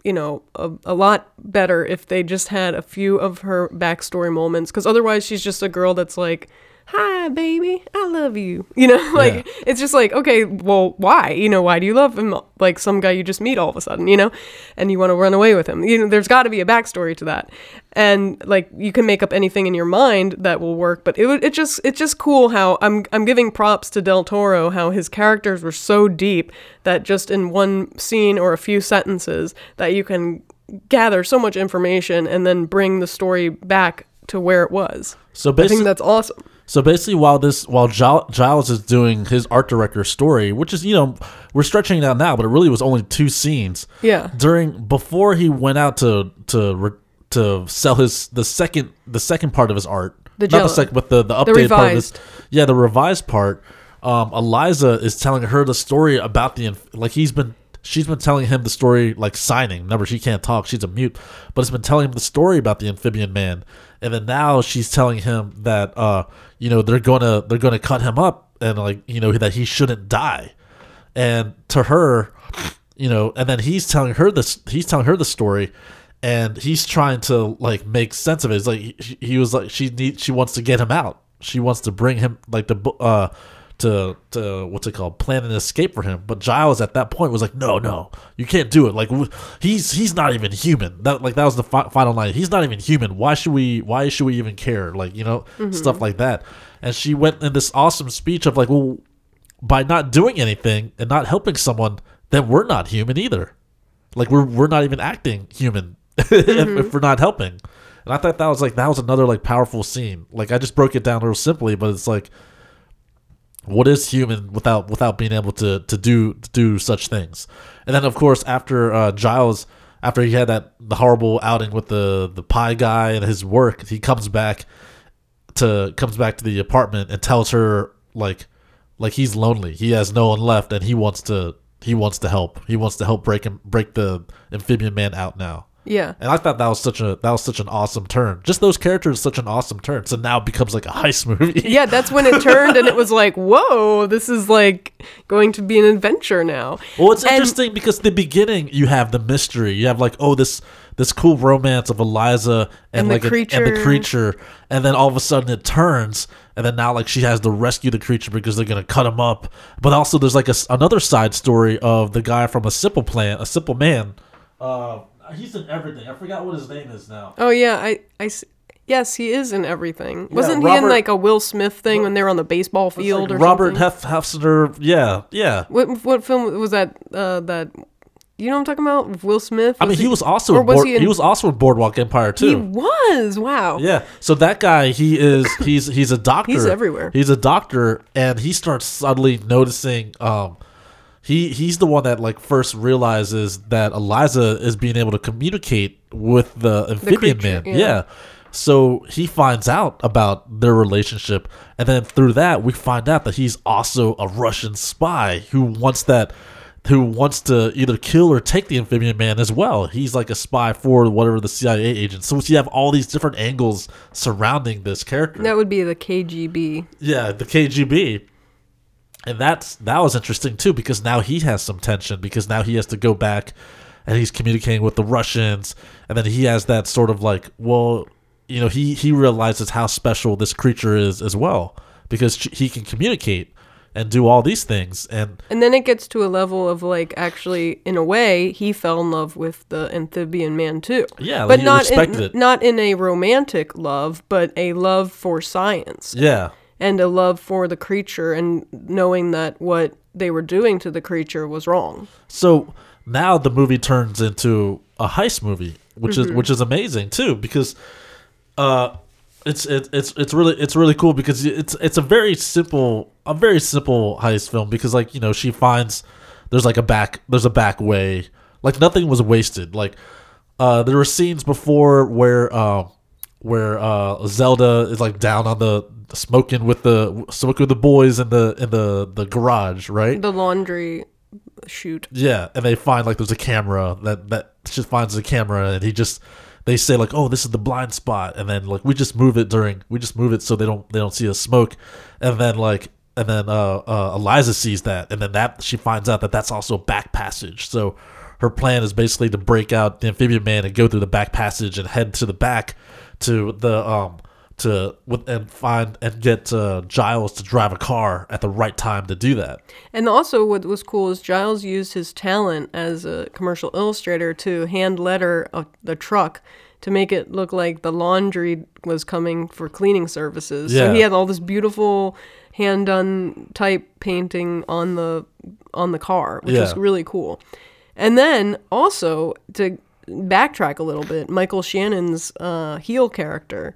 you know, a, a lot better if they just had a few of her backstory moments. Because otherwise, she's just a girl that's like, "Hi, baby, I love you." You know, like Yeah. it's just like, okay, well, why? You know, why do you love him? Like some guy you just meet all of a sudden, you know, and you want to run away with him. You know, there's got to be a backstory to that. And like you can make up anything in your mind that will work, but it would- it just it's just cool how I'm I'm giving props to Del Toro how his characters were so deep that just in one scene or a few sentences that you can gather so much information and then bring the story back to where it was. So I think that's awesome. So basically, while this while Giles is doing his art director story, which is you know we're stretching it out now, but it really was only two scenes. Yeah. During before he went out to to re, to sell his the second the second part of his art, The not the second, but the the updated part of his yeah the revised part. Um, Eliza is telling her the story about the like he's been she's been telling him the story like signing. Remember, she can't talk; she's a mute, but it's been telling him the story about the amphibian man. And then now she's telling him that uh, you know they're gonna they're gonna cut him up and like you know that he shouldn't die. And to her, you know, and then he's telling her this he's telling her the story, and he's trying to like make sense of it. It's like he, he was like she need she wants to get him out. She wants to bring him like the uh to to what's it called plan an escape for him. But Giles at that point was like, no, no, you can't do it. Like he's he's not even human. That like that was the fi- final line. He's not even human. Why should we why should we even care? Like you know mm-hmm. stuff like that. And she went in this awesome speech of like, well, by not doing anything and not helping someone, then we're not human either. Like we're we're not even acting human if, mm-hmm. if we're not helping. And I thought that was like that was another like powerful scene. Like I just broke it down real simply, but it's like what is human without without being able to to do to do such things. And then of course after uh, Giles after he had that the horrible outing with the the pie guy and his work, he comes back to comes back to the apartment and tells her like like he's lonely. He has no one left and he wants to he wants to help. He wants to help break him break the amphibian man out now. Yeah. And I thought that was such a that was such an awesome turn. Just those characters, such an awesome turn. So now it becomes like a heist movie. Yeah, that's when it turned and it was like, whoa, this is like going to be an adventure now. Well, it's And- interesting because the beginning you have the mystery. You have like oh this this cool romance of Eliza and, And the like a- and the creature. and then all of a sudden it turns, and then now like she has to rescue the creature because they're gonna cut him up. But also there's like a another side story of the guy from a simple plan, a simple man. Uh, he's in everything. I forgot what his name is now. Oh yeah, I I yes, he is in everything. Wasn't he in like a Will Smith thing when they were on the baseball field like or Robert something? Hef Hefner. Yeah, yeah. what what film was that? Uh, that you know what I'm talking about? Will Smith. I mean, he was also in was Board, he he, in- was also in Boardwalk Empire too. He was. Wow. Yeah. So that guy, he is he's he's a doctor. He's everywhere. He's a doctor, and he starts suddenly noticing. Um, he he's the one that like first realizes that Eliza is being able to communicate with the amphibian creature, man. yeah. Yeah. So he finds out about their relationship, and then through that, we find out that he's also a Russian spy who wants that, who wants to either kill or take the amphibian man as well. He's like a spy for whatever the CIA agent. So you have all these different angles surrounding this character. That would be the KGB. Yeah, the KGB. And that's that was interesting too because now he has some tension because now he has to go back and he's communicating with the Russians and then he has that sort of like well you know he he realizes how special this creature is as well because he can communicate and do all these things and And then it gets to a level of like actually, in a way, he fell in love with the amphibian man too. Yeah, but not in, it. not in a romantic love, but a love for science yeah and a love for the creature, and knowing that what they were doing to the creature was wrong. So now the movie turns into a heist movie, which is which is amazing too because uh it's it, it's it's really it's really cool because it's it's a very simple a very simple heist film because like you know she finds there's like a back there's a back way. Like nothing was wasted. Like uh there were scenes before where uh where uh Zelda is like down on the smoking with the smoking with the boys in the in the the garage right The laundry chute. yeah, and they find like there's a camera that that just finds the camera, and he just they say like, oh, this is the blind spot, and then like we just move it during we just move it so they don't they don't see us smoke, and then like and then uh, uh Eliza sees that, and then that she finds out that that's also a back passage. So her plan is basically to break out the amphibian man and go through the back passage and head to the back to the um to with and find and get uh, Giles to drive a car at the right time to do that. And also, what was cool is Giles used his talent as a commercial illustrator to hand letter a, the truck to make it look like the laundry was coming for cleaning services. So he had all this beautiful hand done type painting on the on the car, which was really cool. And then also to backtrack a little bit, Michael Shannon's uh, heel character.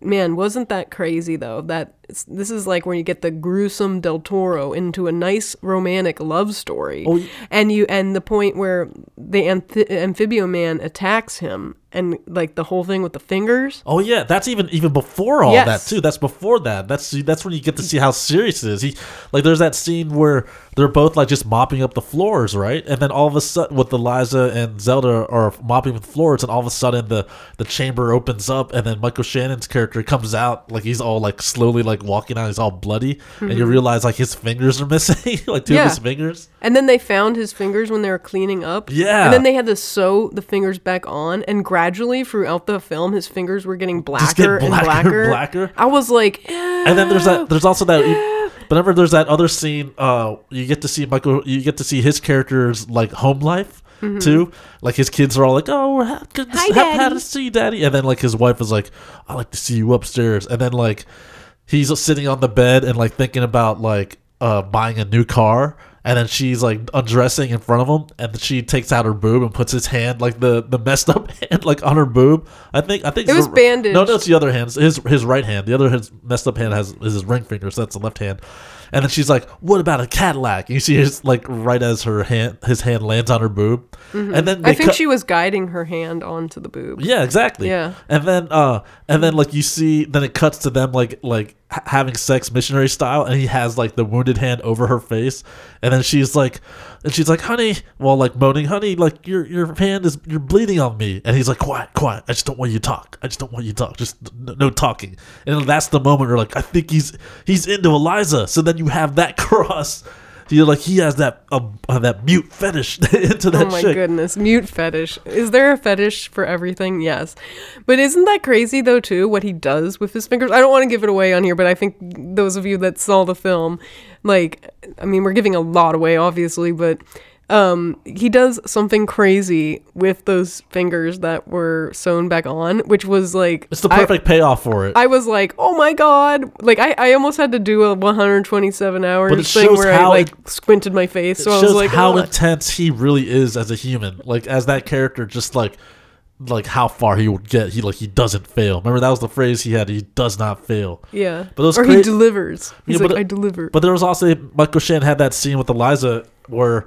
Man, wasn't that crazy though? That this is like when you get the gruesome Del Toro into a nice romantic love story, Oh, and you and the point where the amphi- amphibio man attacks him, and like the whole thing with the fingers. Oh yeah, that's even even before all Yes. that too. That's before that. That's that's when you get to see how serious it is. He like there's that scene where they're both like just mopping up the floors, right? And then all of a sudden, with Eliza and Zelda are mopping the floors, and all of a sudden the the chamber opens up, and then Michael Shannon's character comes out like he's all like slowly like like walking out, he's all bloody, and you realize like his fingers are missing, like two Mm-hmm. Yeah. of his fingers. And then they found his fingers when they were cleaning up. Yeah. And then they had to sew the fingers back on, and gradually throughout the film, his fingers were getting blacker, get and blacker, blacker. blacker. I was like, And then there's that. There's also that. You, whenever there's that other scene, uh, you get to see Michael. You get to see his character's like home life too. Like his kids are all like, "Oh, good to, Mm-hmm. Hi, ha- how Daddy." to see you, Daddy," and then like his wife is like, "I like to see you upstairs," and then like he's sitting on the bed and like thinking about like uh buying a new car. And then she's like undressing in front of him, and she takes out her boob and puts his hand, like the, the messed up hand, like on her boob. I think I think It was the- bandaged. No, no, it's the other hand. His his right hand. The other his messed up hand has is his ring finger, so that's the left hand. And then she's like, "What about a Cadillac?" And you see his like right as her hand his hand lands on her boob, and then Mm-hmm. I think cut- she was guiding her hand onto the boob. yeah, exactly. Yeah. And then uh and then like you see then it cuts to them like like having sex missionary style and he has like the wounded hand over her face and then she's like and she's like, "Honey," well like moaning, "Honey, like your your hand is you're bleeding on me." And he's like, "Quiet, quiet. I just don't want you to talk. I just don't want you to talk. Just no, no talking." And that's the moment where like I think he's he's into Eliza. So then you have that cross You're like he has that um, uh, that mute fetish into that shit. Oh my chick. goodness, mute fetish. Is there a fetish for everything? Yes. But isn't that crazy though too what he does with his fingers? I don't want to give it away on here, but I think those of you that saw the film, like I mean, we're giving a lot away obviously, but um he does something crazy with those fingers that were sewn back on, which was like It's the I- perfect payoff for it. I was like, oh my god! Like I, I almost had to do a 127 hours But thing shows where I like it- squinted my face. So it I was like, how intense he really is as a human. Like as that character, just like like how far he would get. He like he doesn't fail. Remember that was the phrase he had. He does not fail. yeah. But those or cra- he delivers. He's Yeah, but like, it- I deliver. But there was also Michael Shannon had that scene with Eliza where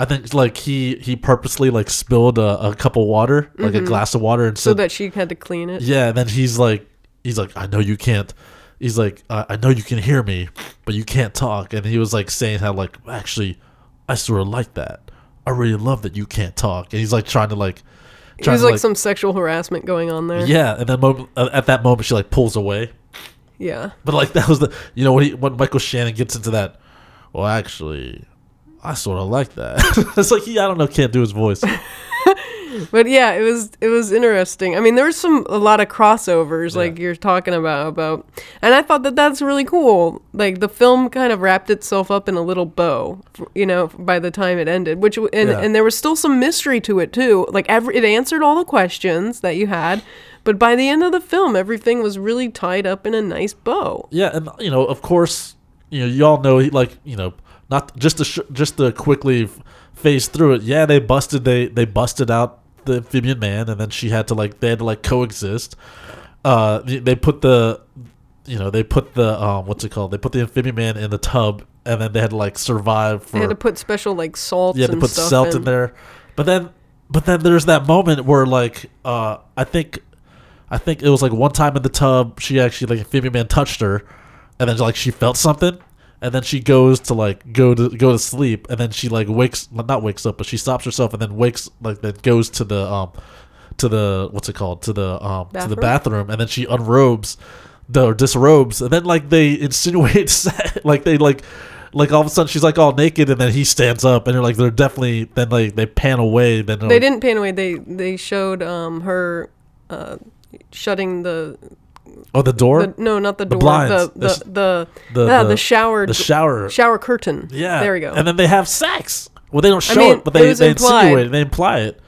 I think like he he purposely like spilled a, a cup of water, like a glass of water, and Mm-hmm. so said, that she had to clean it. Yeah, and then he's like, he's like, I know you can't. He's like, I, I know you can hear me, but you can't talk. And he was like saying how like, actually, I sort of like that. I really love that you can't talk. And he's like trying to like, trying was to, like, some sexual harassment going on there. yeah. And then mo- uh, at that moment, she like pulls away. Yeah. But like that was the, you know, when he when Michael Shannon gets into that, well, actually, I sort of like that. it's like he, I don't know, can't do his voice. But yeah, it was it was interesting. I mean, there was some a lot of crossovers like you're talking about about, and I thought that that's really cool. Like the film kind of wrapped itself up in a little bow, you know, by the time it ended. Which and Yeah. and there was still some mystery to it too. Like every it answered all the questions that you had, but by the end of the film, everything was really tied up in a nice bow. Yeah, and you know, of course, you know, you all know, he, like, you know, not just to sh- just to quickly phase through it. Yeah, they busted they they busted out the amphibian man, and then she had to like they had to like coexist. Uh, they put the, you know, they put the um, what's it called? They put the amphibian man in the tub, and then they had to like survive for They had to put special like salt. yeah, they put salt in. in there. But then, but then there's that moment where like, uh, I think, I think it was like one time in the tub, she actually like amphibian man touched her, and then like she felt something, and then she goes to like go to go to sleep, and then she like wakes not wakes up, but she stops herself and then wakes like then goes to the um to the what's it called to the um to the Bathroom? bathroom, and then she unrobes the or disrobes, and then like they insinuate like they like like all of a sudden she's like all naked, and then he stands up, and they're like they're definitely then like they pan away, then They like, didn't pan away. They they showed um her uh shutting the, oh the door the no not the door blinds. the The the the the, yeah, the, the shower the shower shower curtain. yeah there we go. and then they have sex. Well, they don't show mean, it, but they was they implied. insinuate it, they imply it.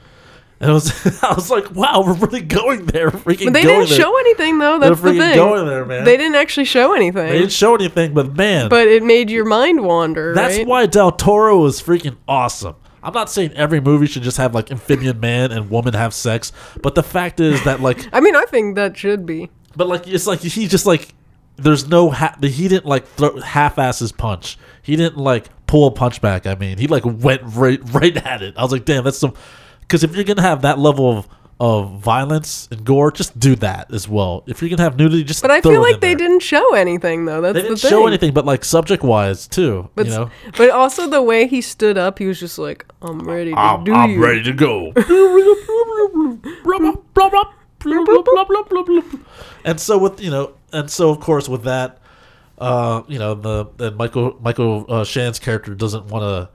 And it was I was like, wow, we're really going there, freaking. but they didn't there. show anything though. They're That's the thing. going there, man. They didn't actually show anything. They didn't show anything, but man, but it made your mind wander. That's right? why Del Toro is freaking awesome. I'm not saying every movie should just have like amphibian man and woman have sex, but the fact is that like, I mean, I think that should be. But like it's like he just like there's no ha- he didn't like throw half-ass his punch. He didn't like pull a punch back. I mean, he like went right right at it. I was like, damn, that's some. Because if you're gonna have that level of of violence and gore, just do that as well. If you're gonna have nudity, just But I throw feel like they there. didn't show anything though. That's They the didn't thing. show anything, but like subject wise too. But, you know, but also the way he stood up, he was just like, "I'm ready to I'm, do I'm you." ready to go. and so with you know, and so of course with that, uh, you know, the, the Michael Michael uh, Shan's character doesn't want to,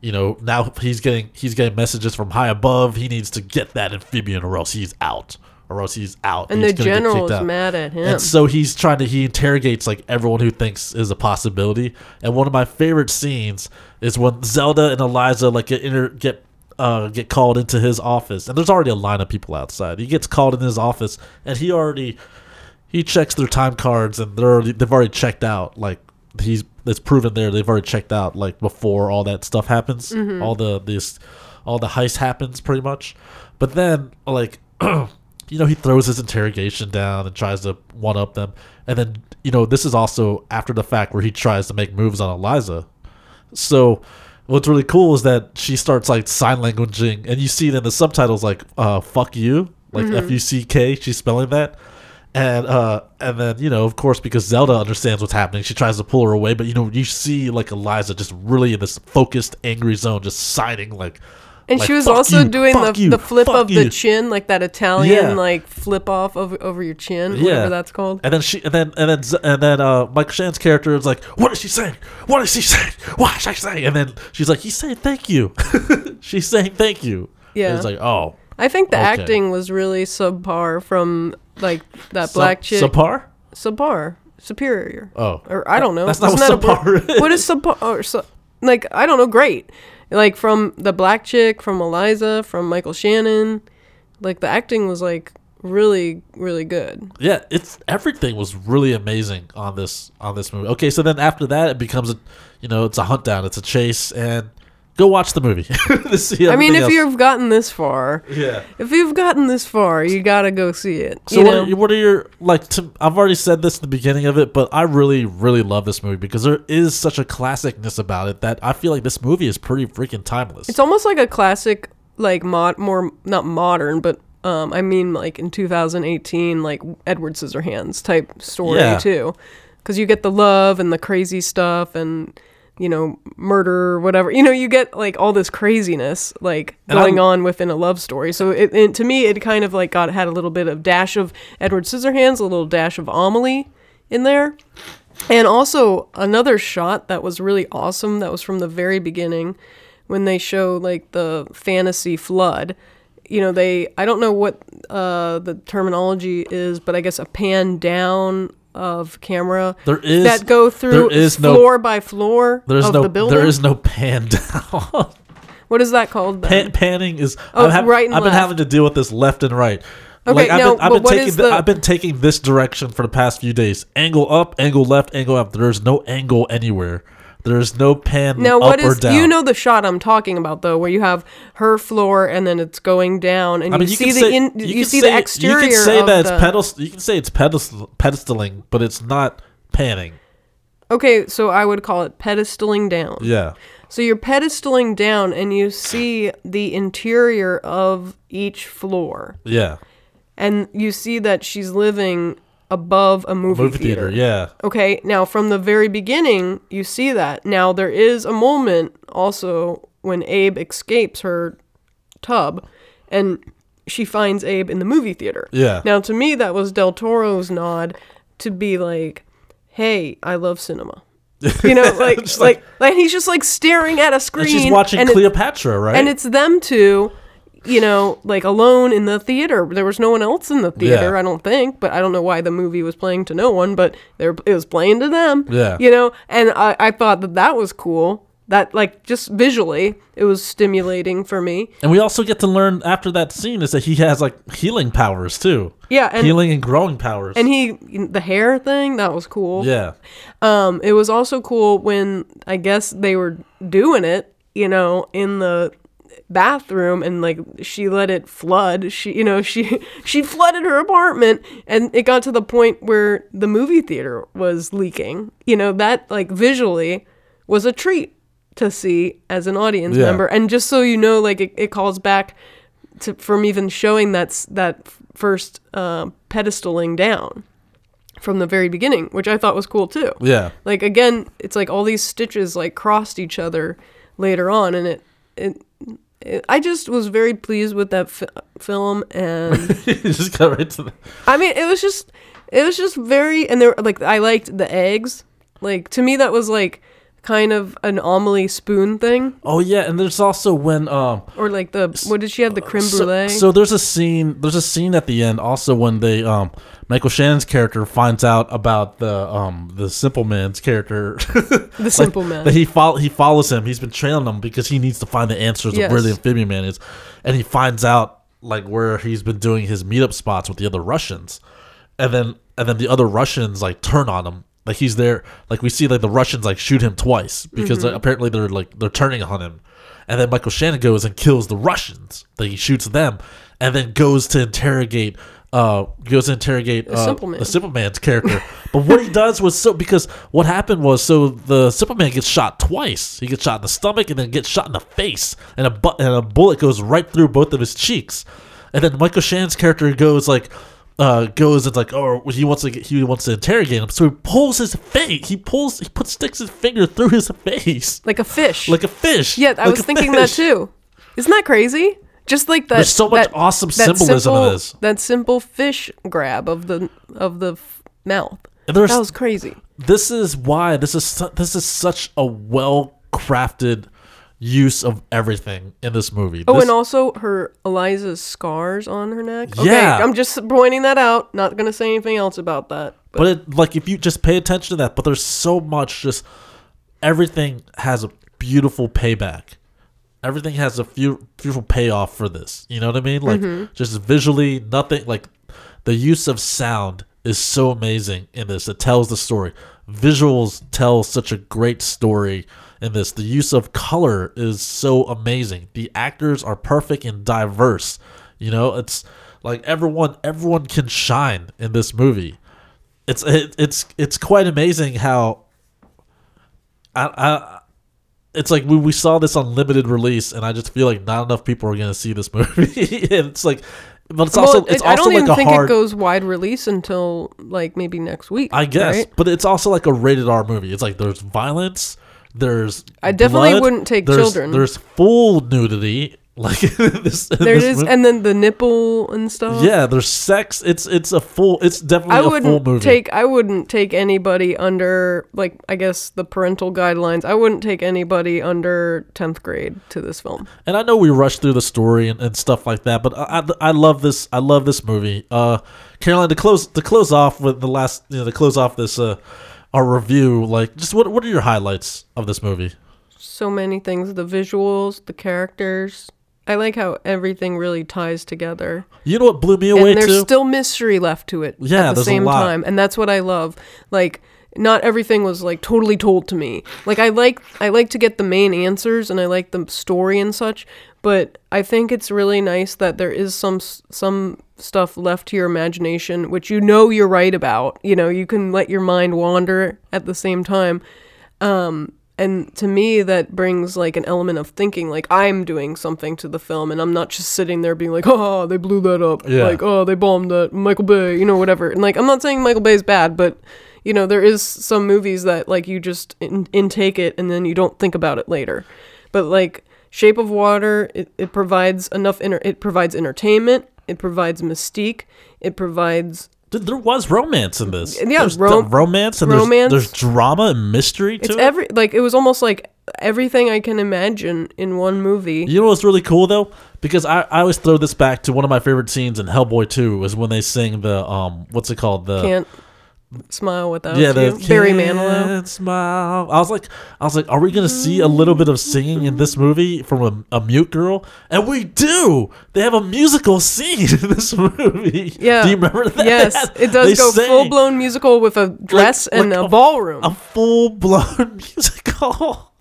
you know, now he's getting he's getting messages from high above. He needs to get that amphibian, or else he's out, or else he's out. And He's the general is mad at him. And so he's trying to he interrogates like everyone who thinks is a possibility. And one of my favorite scenes is when Zelda and Eliza like get inter- get uh get called into his office. And there's already a line of people outside. He gets called in his office and he already he checks their time cards and they're already, they've already checked out like he's it's proven there they've already checked out like before all that stuff happens. All the this all the heist happens pretty much. But then like you know he throws his interrogation down and tries to one up them. And then you know this is also after the fact where he tries to make moves on eliza. So what's really cool is that she starts like sign languaging and you see it in the subtitles like uh fuck you like f-u-c-k she's spelling that. And uh and then you know of course because zelda understands what's happening she tries to pull her away but you know you see like eliza just really in this focused angry zone just signing like and like, she was also you, doing the, you, the flip of you." the chin, like that Italian Yeah. like flip off over over your chin, Yeah. whatever that's called. And then she, and then, and then, and then, uh, Michael Shan's character is like, "What is she saying? What is she saying? What is she saying?" And then she's like, "He's saying thank you." she's saying thank you. Yeah. And it's like, oh, I think the Okay. acting was really subpar from like that Sub- black chick. Subpar. subpar, superior. Oh, or I don't know. That's not Isn't what that a subpar is. What is subpar? Or su- like I don't know. Great. Like from the black chick, from Eliza, from Michael Shannon. Like the acting was like really, really good. Yeah, it's everything was really amazing on this on this movie. Okay, so then after that, it becomes a, you know, it's a hunt down, it's a chase, and go watch the movie. I mean, if else. you've gotten this far, yeah. if you've gotten this far, you gotta go see it. So what are, what are your like? To, I've already said this in the beginning of it, but I really, really love this movie because there is such a classicness about it that I feel like this movie is pretty freaking timeless. It's almost like a classic, like mod, more not modern, but um, I mean like in 2018, like Edward Scissorhands type story Yeah. too, because you get the love and the crazy stuff and you know murder, whatever. You know, you get like all this craziness like And going I'm- on within a love story. So it, it to me, it kind of like got had a little bit of dash of Edward Scissorhands, a little dash of Amelie in there. And also another shot that was really awesome that was from the very beginning when they show like the fantasy flood. You know, they I don't know what uh the terminology is, but I guess a pan down of camera There is that go through is no- floor by floor There's of no the building. there is no pan down. what is that called pan, panning is Oh, hav- right and I've been having to deal with this left and right. Okay, like I've no, been, I've been what taking is thi- the- I've been taking this direction for the past few days. Angle up, angle left, angle up. There's no angle anywhere. There's no pan Now, up what is you know the shot I'm talking about though, where you have her floor and then it's going down, and I mean, you, see the say, in, you, you, see say, the exterior. You can say that it's the, pedest. You can say it's pedestal, pedestaling, but it's not panning. Okay, so I would call it pedestaling down. Yeah, So you're pedestaling down, and you see the interior of each floor, yeah. and you see that she's living above a movie, Movie theater. Yeah, Okay, now from the very beginning, you see that. Now there is a moment also when Abe escapes her tub and she finds Abe in the movie theater. yeah. Now to me that was Del Toro's nod to be like, "Hey, I love cinema." You know, like Just like, like he's just like staring at a screen and she's watching and Cleopatra, right? and it's them two you know like alone in the theater there was no one else in the theater Yeah. i don't think but i don't know why the movie was playing to no one but there it was playing to them Yeah. you know and i, I thought that that was cool that like just visually it was stimulating for me and we also get to learn after that scene is that he has like healing powers too. yeah and healing and growing powers. and he the hair thing that was cool yeah, Um, it was also cool when I guess they were doing it, you know, in the bathroom and like she let it flood. She, you know, she she flooded her apartment and it got to the point where the movie theater was leaking. You know, that like visually was a treat to see as an audience Yeah. member. And just so you know, like it, it calls back to from even showing that's that first uh, pedestaling down from the very beginning, which I thought was cool too. yeah. Like again, it's like all these stitches like crossed each other later on, and it it. I just was very pleased with that fi- film, and just got right to the. I mean, it was just, it was just very, and there, like, I liked the eggs Like to me, that was like kind of an Amelie spoon thing, Oh yeah, and there's also when um or like the what did she have the creme so, brulee? so there's a scene there's a scene at the end also when they um Michael Shannon's character finds out about the um the simple man's character. The simple man. that he follow he follows him. He's been trailing him because he needs to find the answers of where the amphibian man is. And he finds out like where he's been doing his meetup spots with the other Russians. And then and then the other Russians like turn on him like he's there like we see like the Russians like shoot him twice because Mm-hmm. like, apparently they're like they're turning on him and then Michael Shannon goes and kills the Russians like he shoots them and then goes to interrogate uh goes to interrogate uh, Simple Man. the simple man's character but what he does was so because what happened was so the simple man gets shot twice he gets shot in the stomach and then gets shot in the face and a bu- and a bullet goes right through both of his cheeks and then Michael Shannon's character goes like uh, goes and like, oh, he wants to get, he wants to interrogate him, so he pulls his face. He pulls, he puts sticks his finger through his face like a fish. like a fish. yeah, I like was thinking that too. Isn't that crazy? Just like that. There's so much that- awesome that symbolism simple, in this. That simple fish grab of the of the f- mouth. That was crazy. this is why this is su- this is such a well crafted use of everything in this movie. Oh, This- and also her Eliza's scars on her neck. Okay, Yeah. I'm just pointing that out. Not gonna say anything else about that. But, but it, like if you just pay attention to that, but there's so much just everything has a beautiful payback. Everything has a few beautiful payoff for this. You know what I mean? Like Mm-hmm. just visually, nothing like the use of sound is so amazing in this. It tells the story. Visuals tell such a great story in this. The use of color is so amazing. The actors are perfect and diverse. You know, it's like everyone everyone can shine in this movie. It's it, it's it's quite amazing how I, I it's like we, we saw this on limited release and I just feel like not enough people are gonna see this movie. and it's like but it's also it's it- I also don't like even a think hard it goes wide release until like maybe next week. I guess, right? but it's also like a rated R movie. It's like there's violence, there's I definitely blood, wouldn't take there's- children. There's full nudity, like this. There this is, movie. and then the nipple and stuff. yeah, there's sex. It's it's a full. It's definitely I a full wouldn't movie. take I wouldn't take anybody under like I guess the parental guidelines. I wouldn't take anybody under 10th grade to this film. and I know we rushed through the story and, and stuff like that, but I, I, I love this. I love this movie. Uh, Carolyn, to close to close off with the last, you know, to close off this uh, our review. Like, just what what are your highlights of this movie? So many things, the visuals, the characters. I like how everything really ties together. You know what blew me away and there's too? still mystery left to it Yeah, at the same time and that's what i love like not everything was like totally told to me like i like i like to get the main answers and i like the story and such but i think it's really nice that there is some some stuff left to your imagination which you know you're right about. You know you can let your mind wander at the same time. Um and to me that brings like an element of thinking like i'm doing something to the film and i'm not just sitting there being like oh they blew that up. Yeah. like oh they bombed that michael bay you know whatever. And like i'm not saying michael bay is bad but you know there is some movies that like you just in- intake it and then you don't think about it later. But like shape of water it, it provides enough inter- it provides entertainment it provides mystique it provides Dude, there was romance in this. Yeah, there's ro- the romance and romance. There's, there's drama and mystery to it's it. every like it was almost like everything i can imagine in one movie you know what's really cool though? Because I, I always throw this back to one of my favorite scenes in Hellboy 2 is when they sing the um what's it called the can't smile without yeah you. Barry Manilow. Smile. I was like I was like, are we gonna see a little bit of singing in this movie from a, a mute girl? And we do. They have a musical scene in this movie. Yeah. Do you remember that? Yes, it does go full blown musical with a dress and like a, a- ballroom. a full blown musical.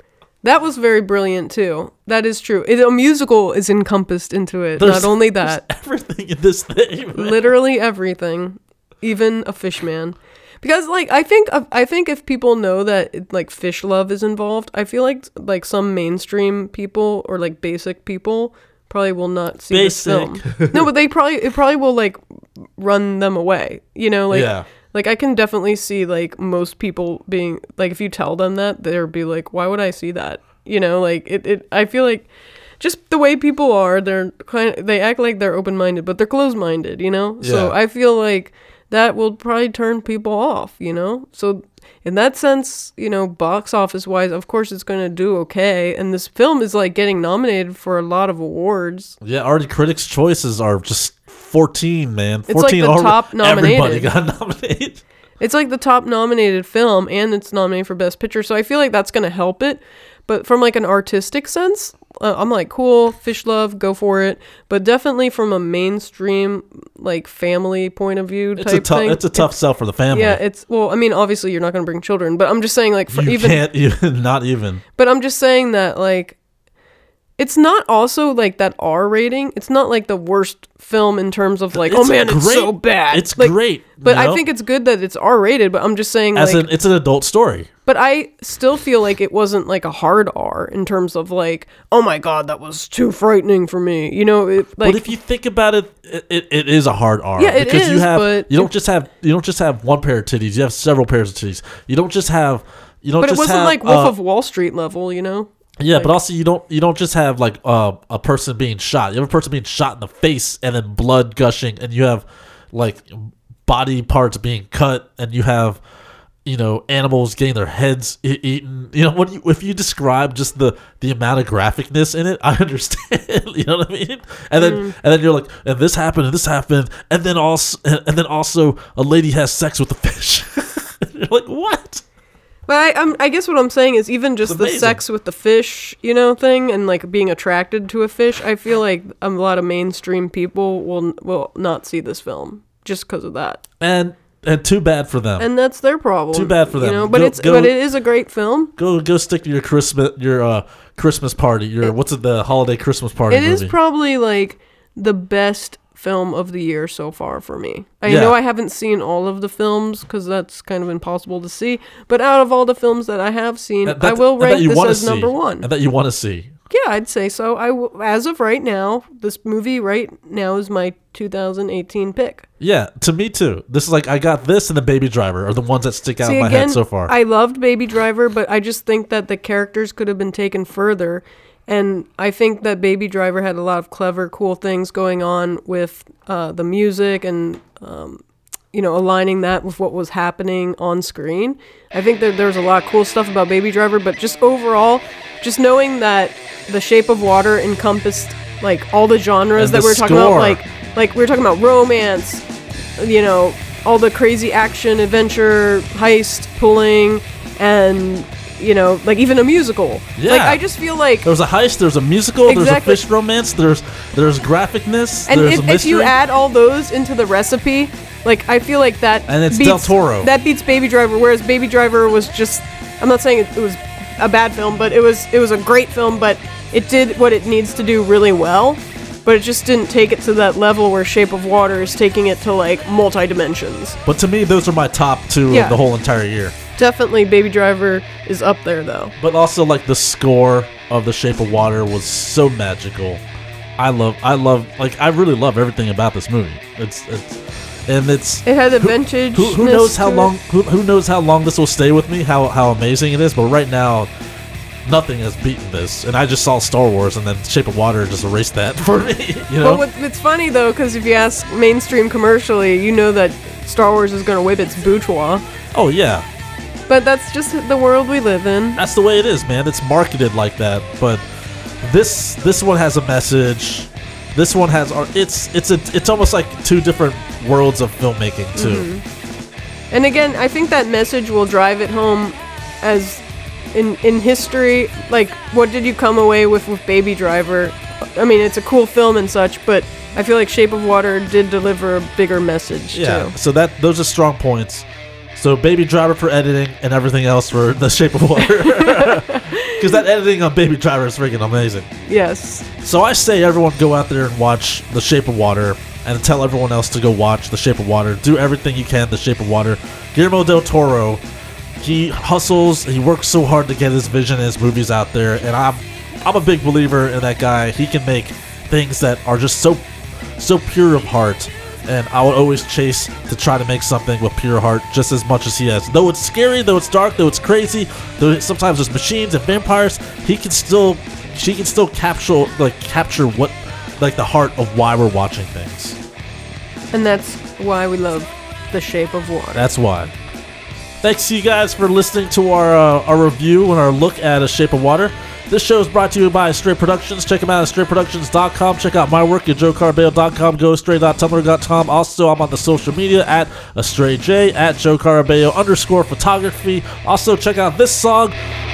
that was very brilliant too. That is true. It, a musical is encompassed into it. There's- Not only that, everything in this thing. man. literally everything, even a fish man. Because like I think I think if people know that like fish love is involved, I feel like like some mainstream people or like basic people probably will not see this film. No, but they probably it probably will like run them away. You know, like Yeah. like I can definitely see like most people being like if you tell them that they'll be like, why would I see that? You know, like it. it I feel like just the way people are, they're kind of, they act like they're open minded, but they're closed minded. You know, yeah. so I feel like that will probably turn people off. You know, so in that sense, you know, box office wise, of course it's going to do okay. And this film is like getting nominated for a lot of awards. Yeah, already critics' choices are just 14, man. It's like 14 the already- top Everybody got nominated. It's like the top nominated film and it's nominated for best picture. So I feel like that's going to help it. But from like an artistic sense, uh, I'm like, cool, fish love, go for it. But definitely from a mainstream like family point of view type It's a tough. thing. It's a tough sell for the family. yeah, it's well, I mean, obviously you're not going to bring children, but I'm just saying like for you even can't even. Not even. But I'm just saying that like it's not also like that R rating. It's not like the worst film in terms of like, oh man, it's so bad. It's Like, great. But you I know? think it's good that it's R rated, but I'm just saying as like an it's an adult story. but I still feel like it wasn't like a hard R in terms of like, oh my god, that was too frightening for me. You know, it, like but if you think about it, it, it, it is a hard R. Yeah, it because you is, have but you don't just have you don't just have one pair of titties. You have several pairs of titties. You don't just have you don't but it wasn't have, like Wolf uh, of Wall Street level, you know? Yeah, but also you don't you don't just have like uh, a person being shot. You have a person being shot in the face and then blood gushing, and you have like body parts being cut, and you have you know animals getting their heads eaten. You know, when you, if you describe just the the amount of graphicness in it, I understand. you know what I mean? And then and then you're like, and this happened, and this happened, and then also and, and then also a lady has sex with a fish. you're like, what? But I, I'm, I guess what I'm saying is even just the amazing. sex with the fish, you know, thing, and like being attracted to a fish. I feel like a lot of mainstream people will will not see this film just because of that, And and too bad for them. and that's their problem. Too bad for them. You know, but Go- it's go- but it is a great film. Go go stick to your Christmas your uh Christmas party. Your what's it the holiday Christmas party It movie? is probably like the best film of the year so far for me. I Yeah. know I haven't seen all of the films because that's kind of impossible to see. But out of all the films that I have seen, That- I will rank this as see, number one. and that you want to see. Yeah, I'd say so. I w- as of right now, this movie right now is my 2018 pick. Yeah, to me too. This is like I got this and the Baby Driver are the ones that stick out See in my again, head so far. I loved Baby Driver, but I just think that the characters could have been taken further. And I think that Baby Driver had a lot of clever, cool things going on with uh, the music and, um, you know, aligning that with what was happening on screen. I think that there's a lot of cool stuff about Baby Driver, but just overall, just knowing that The Shape of Water encompassed like all the genres And that the we're talking about, like like we were talking about romance, you know, all the crazy action, adventure, heist, pulling, and you know, like even a musical. Yeah. Like. I just feel like, there's a heist. There's a musical. Exactly. There's a fish romance. There's there's graphicness. and there's if, if you add all those into the recipe, like I feel like that And it's beats, Del Toro. That beats Baby Driver. Whereas Baby Driver was just, I'm not saying it, it was a bad film, but it was it was a great film, but it did what it needs to do really well. But it just didn't take it to that level where Shape of Water is taking it to like multi dimensions. but to me, those are my top two Yeah. of the whole entire year. Definitely, Baby Driver is up there though. But also like the score of The Shape of Water was so magical. I love I love like I really love everything about this movie. It's it's and it's It had a vintage. who, who knows how long who, who knows how long this will stay with me how how amazing it is but right now nothing has beaten this and i just saw star wars and then shape of water just erased that for me you know But what, it's funny though, because if you ask mainstream commercially, you know that Star Wars is going to whip its bourgeois. oh yeah But that's just the world we live in. that's the way it is man it's marketed like that but this this one has a message this one has ar- it's it's a it's almost like two different worlds of filmmaking too mm-hmm. And again, I think that message will drive it home as in in history. Like, what did you come away with with Baby Driver? I mean, it's a cool film and such, but I feel like Shape of Water did deliver a bigger message yeah too. so that those are strong points so baby driver for editing and everything else for the shape of water because that editing on baby driver is freaking amazing Yes. So I say everyone go out there and watch The Shape of Water and tell everyone else to go watch The Shape of Water. Do everything you can The Shape of Water. Guillermo del Toro, he hustles, he works so hard to get his vision and his movies out there and I'm I'm a big believer in that guy. He can make things that are just so so pure of heart and I would always chase to try to make something with pure heart just as much as he has. Though it's scary, though it's dark, though it's crazy, though sometimes there's machines and vampires, he can still she can still capture like capture what like the heart of why we're watching things. And that's why we love The Shape of Water. That's why. Thanks to you guys for listening to our uh, our review and our look at A Shape of Water. This show is brought to you by Astray Productions. Check them out at strayproductions.com. Check out my work at joecarabeo.com, gostray.tumblr.com. Also, I'm on the social media at AstrayJ, at Joe Carabeo underscore photography. Also, check out this song,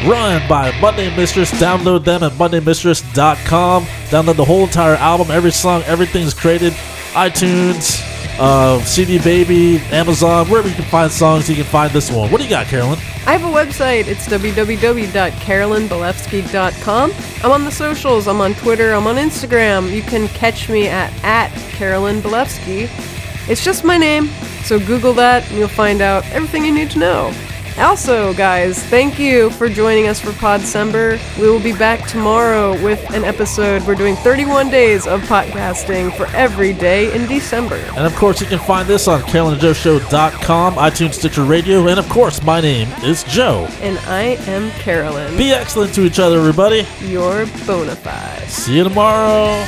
Run by Monday Mistress. Download them at mondaymistress.com. Download the whole entire album, every song, everything's created. iTunes, uh, CD Baby, Amazon, wherever you can find songs, you can find this one. What do you got, Carolyn? I have a website. It's www.carolynbelefski.com. I'm on the socials. I'm on Twitter. I'm on Instagram. You can catch me at, at Carolyn. It's just my name, so Google that and you'll find out everything you need to know. Also, guys, thank you for joining us for Podcember. We will be back tomorrow with an episode. We're doing 31 days of podcasting for every day in December. And of course, you can find this on CarolynJoeShow.com, iTunes, Stitcher Radio, and of course, my name is Joe. And I am Carolyn. Be excellent to each other, everybody. You're bona fide. See you tomorrow.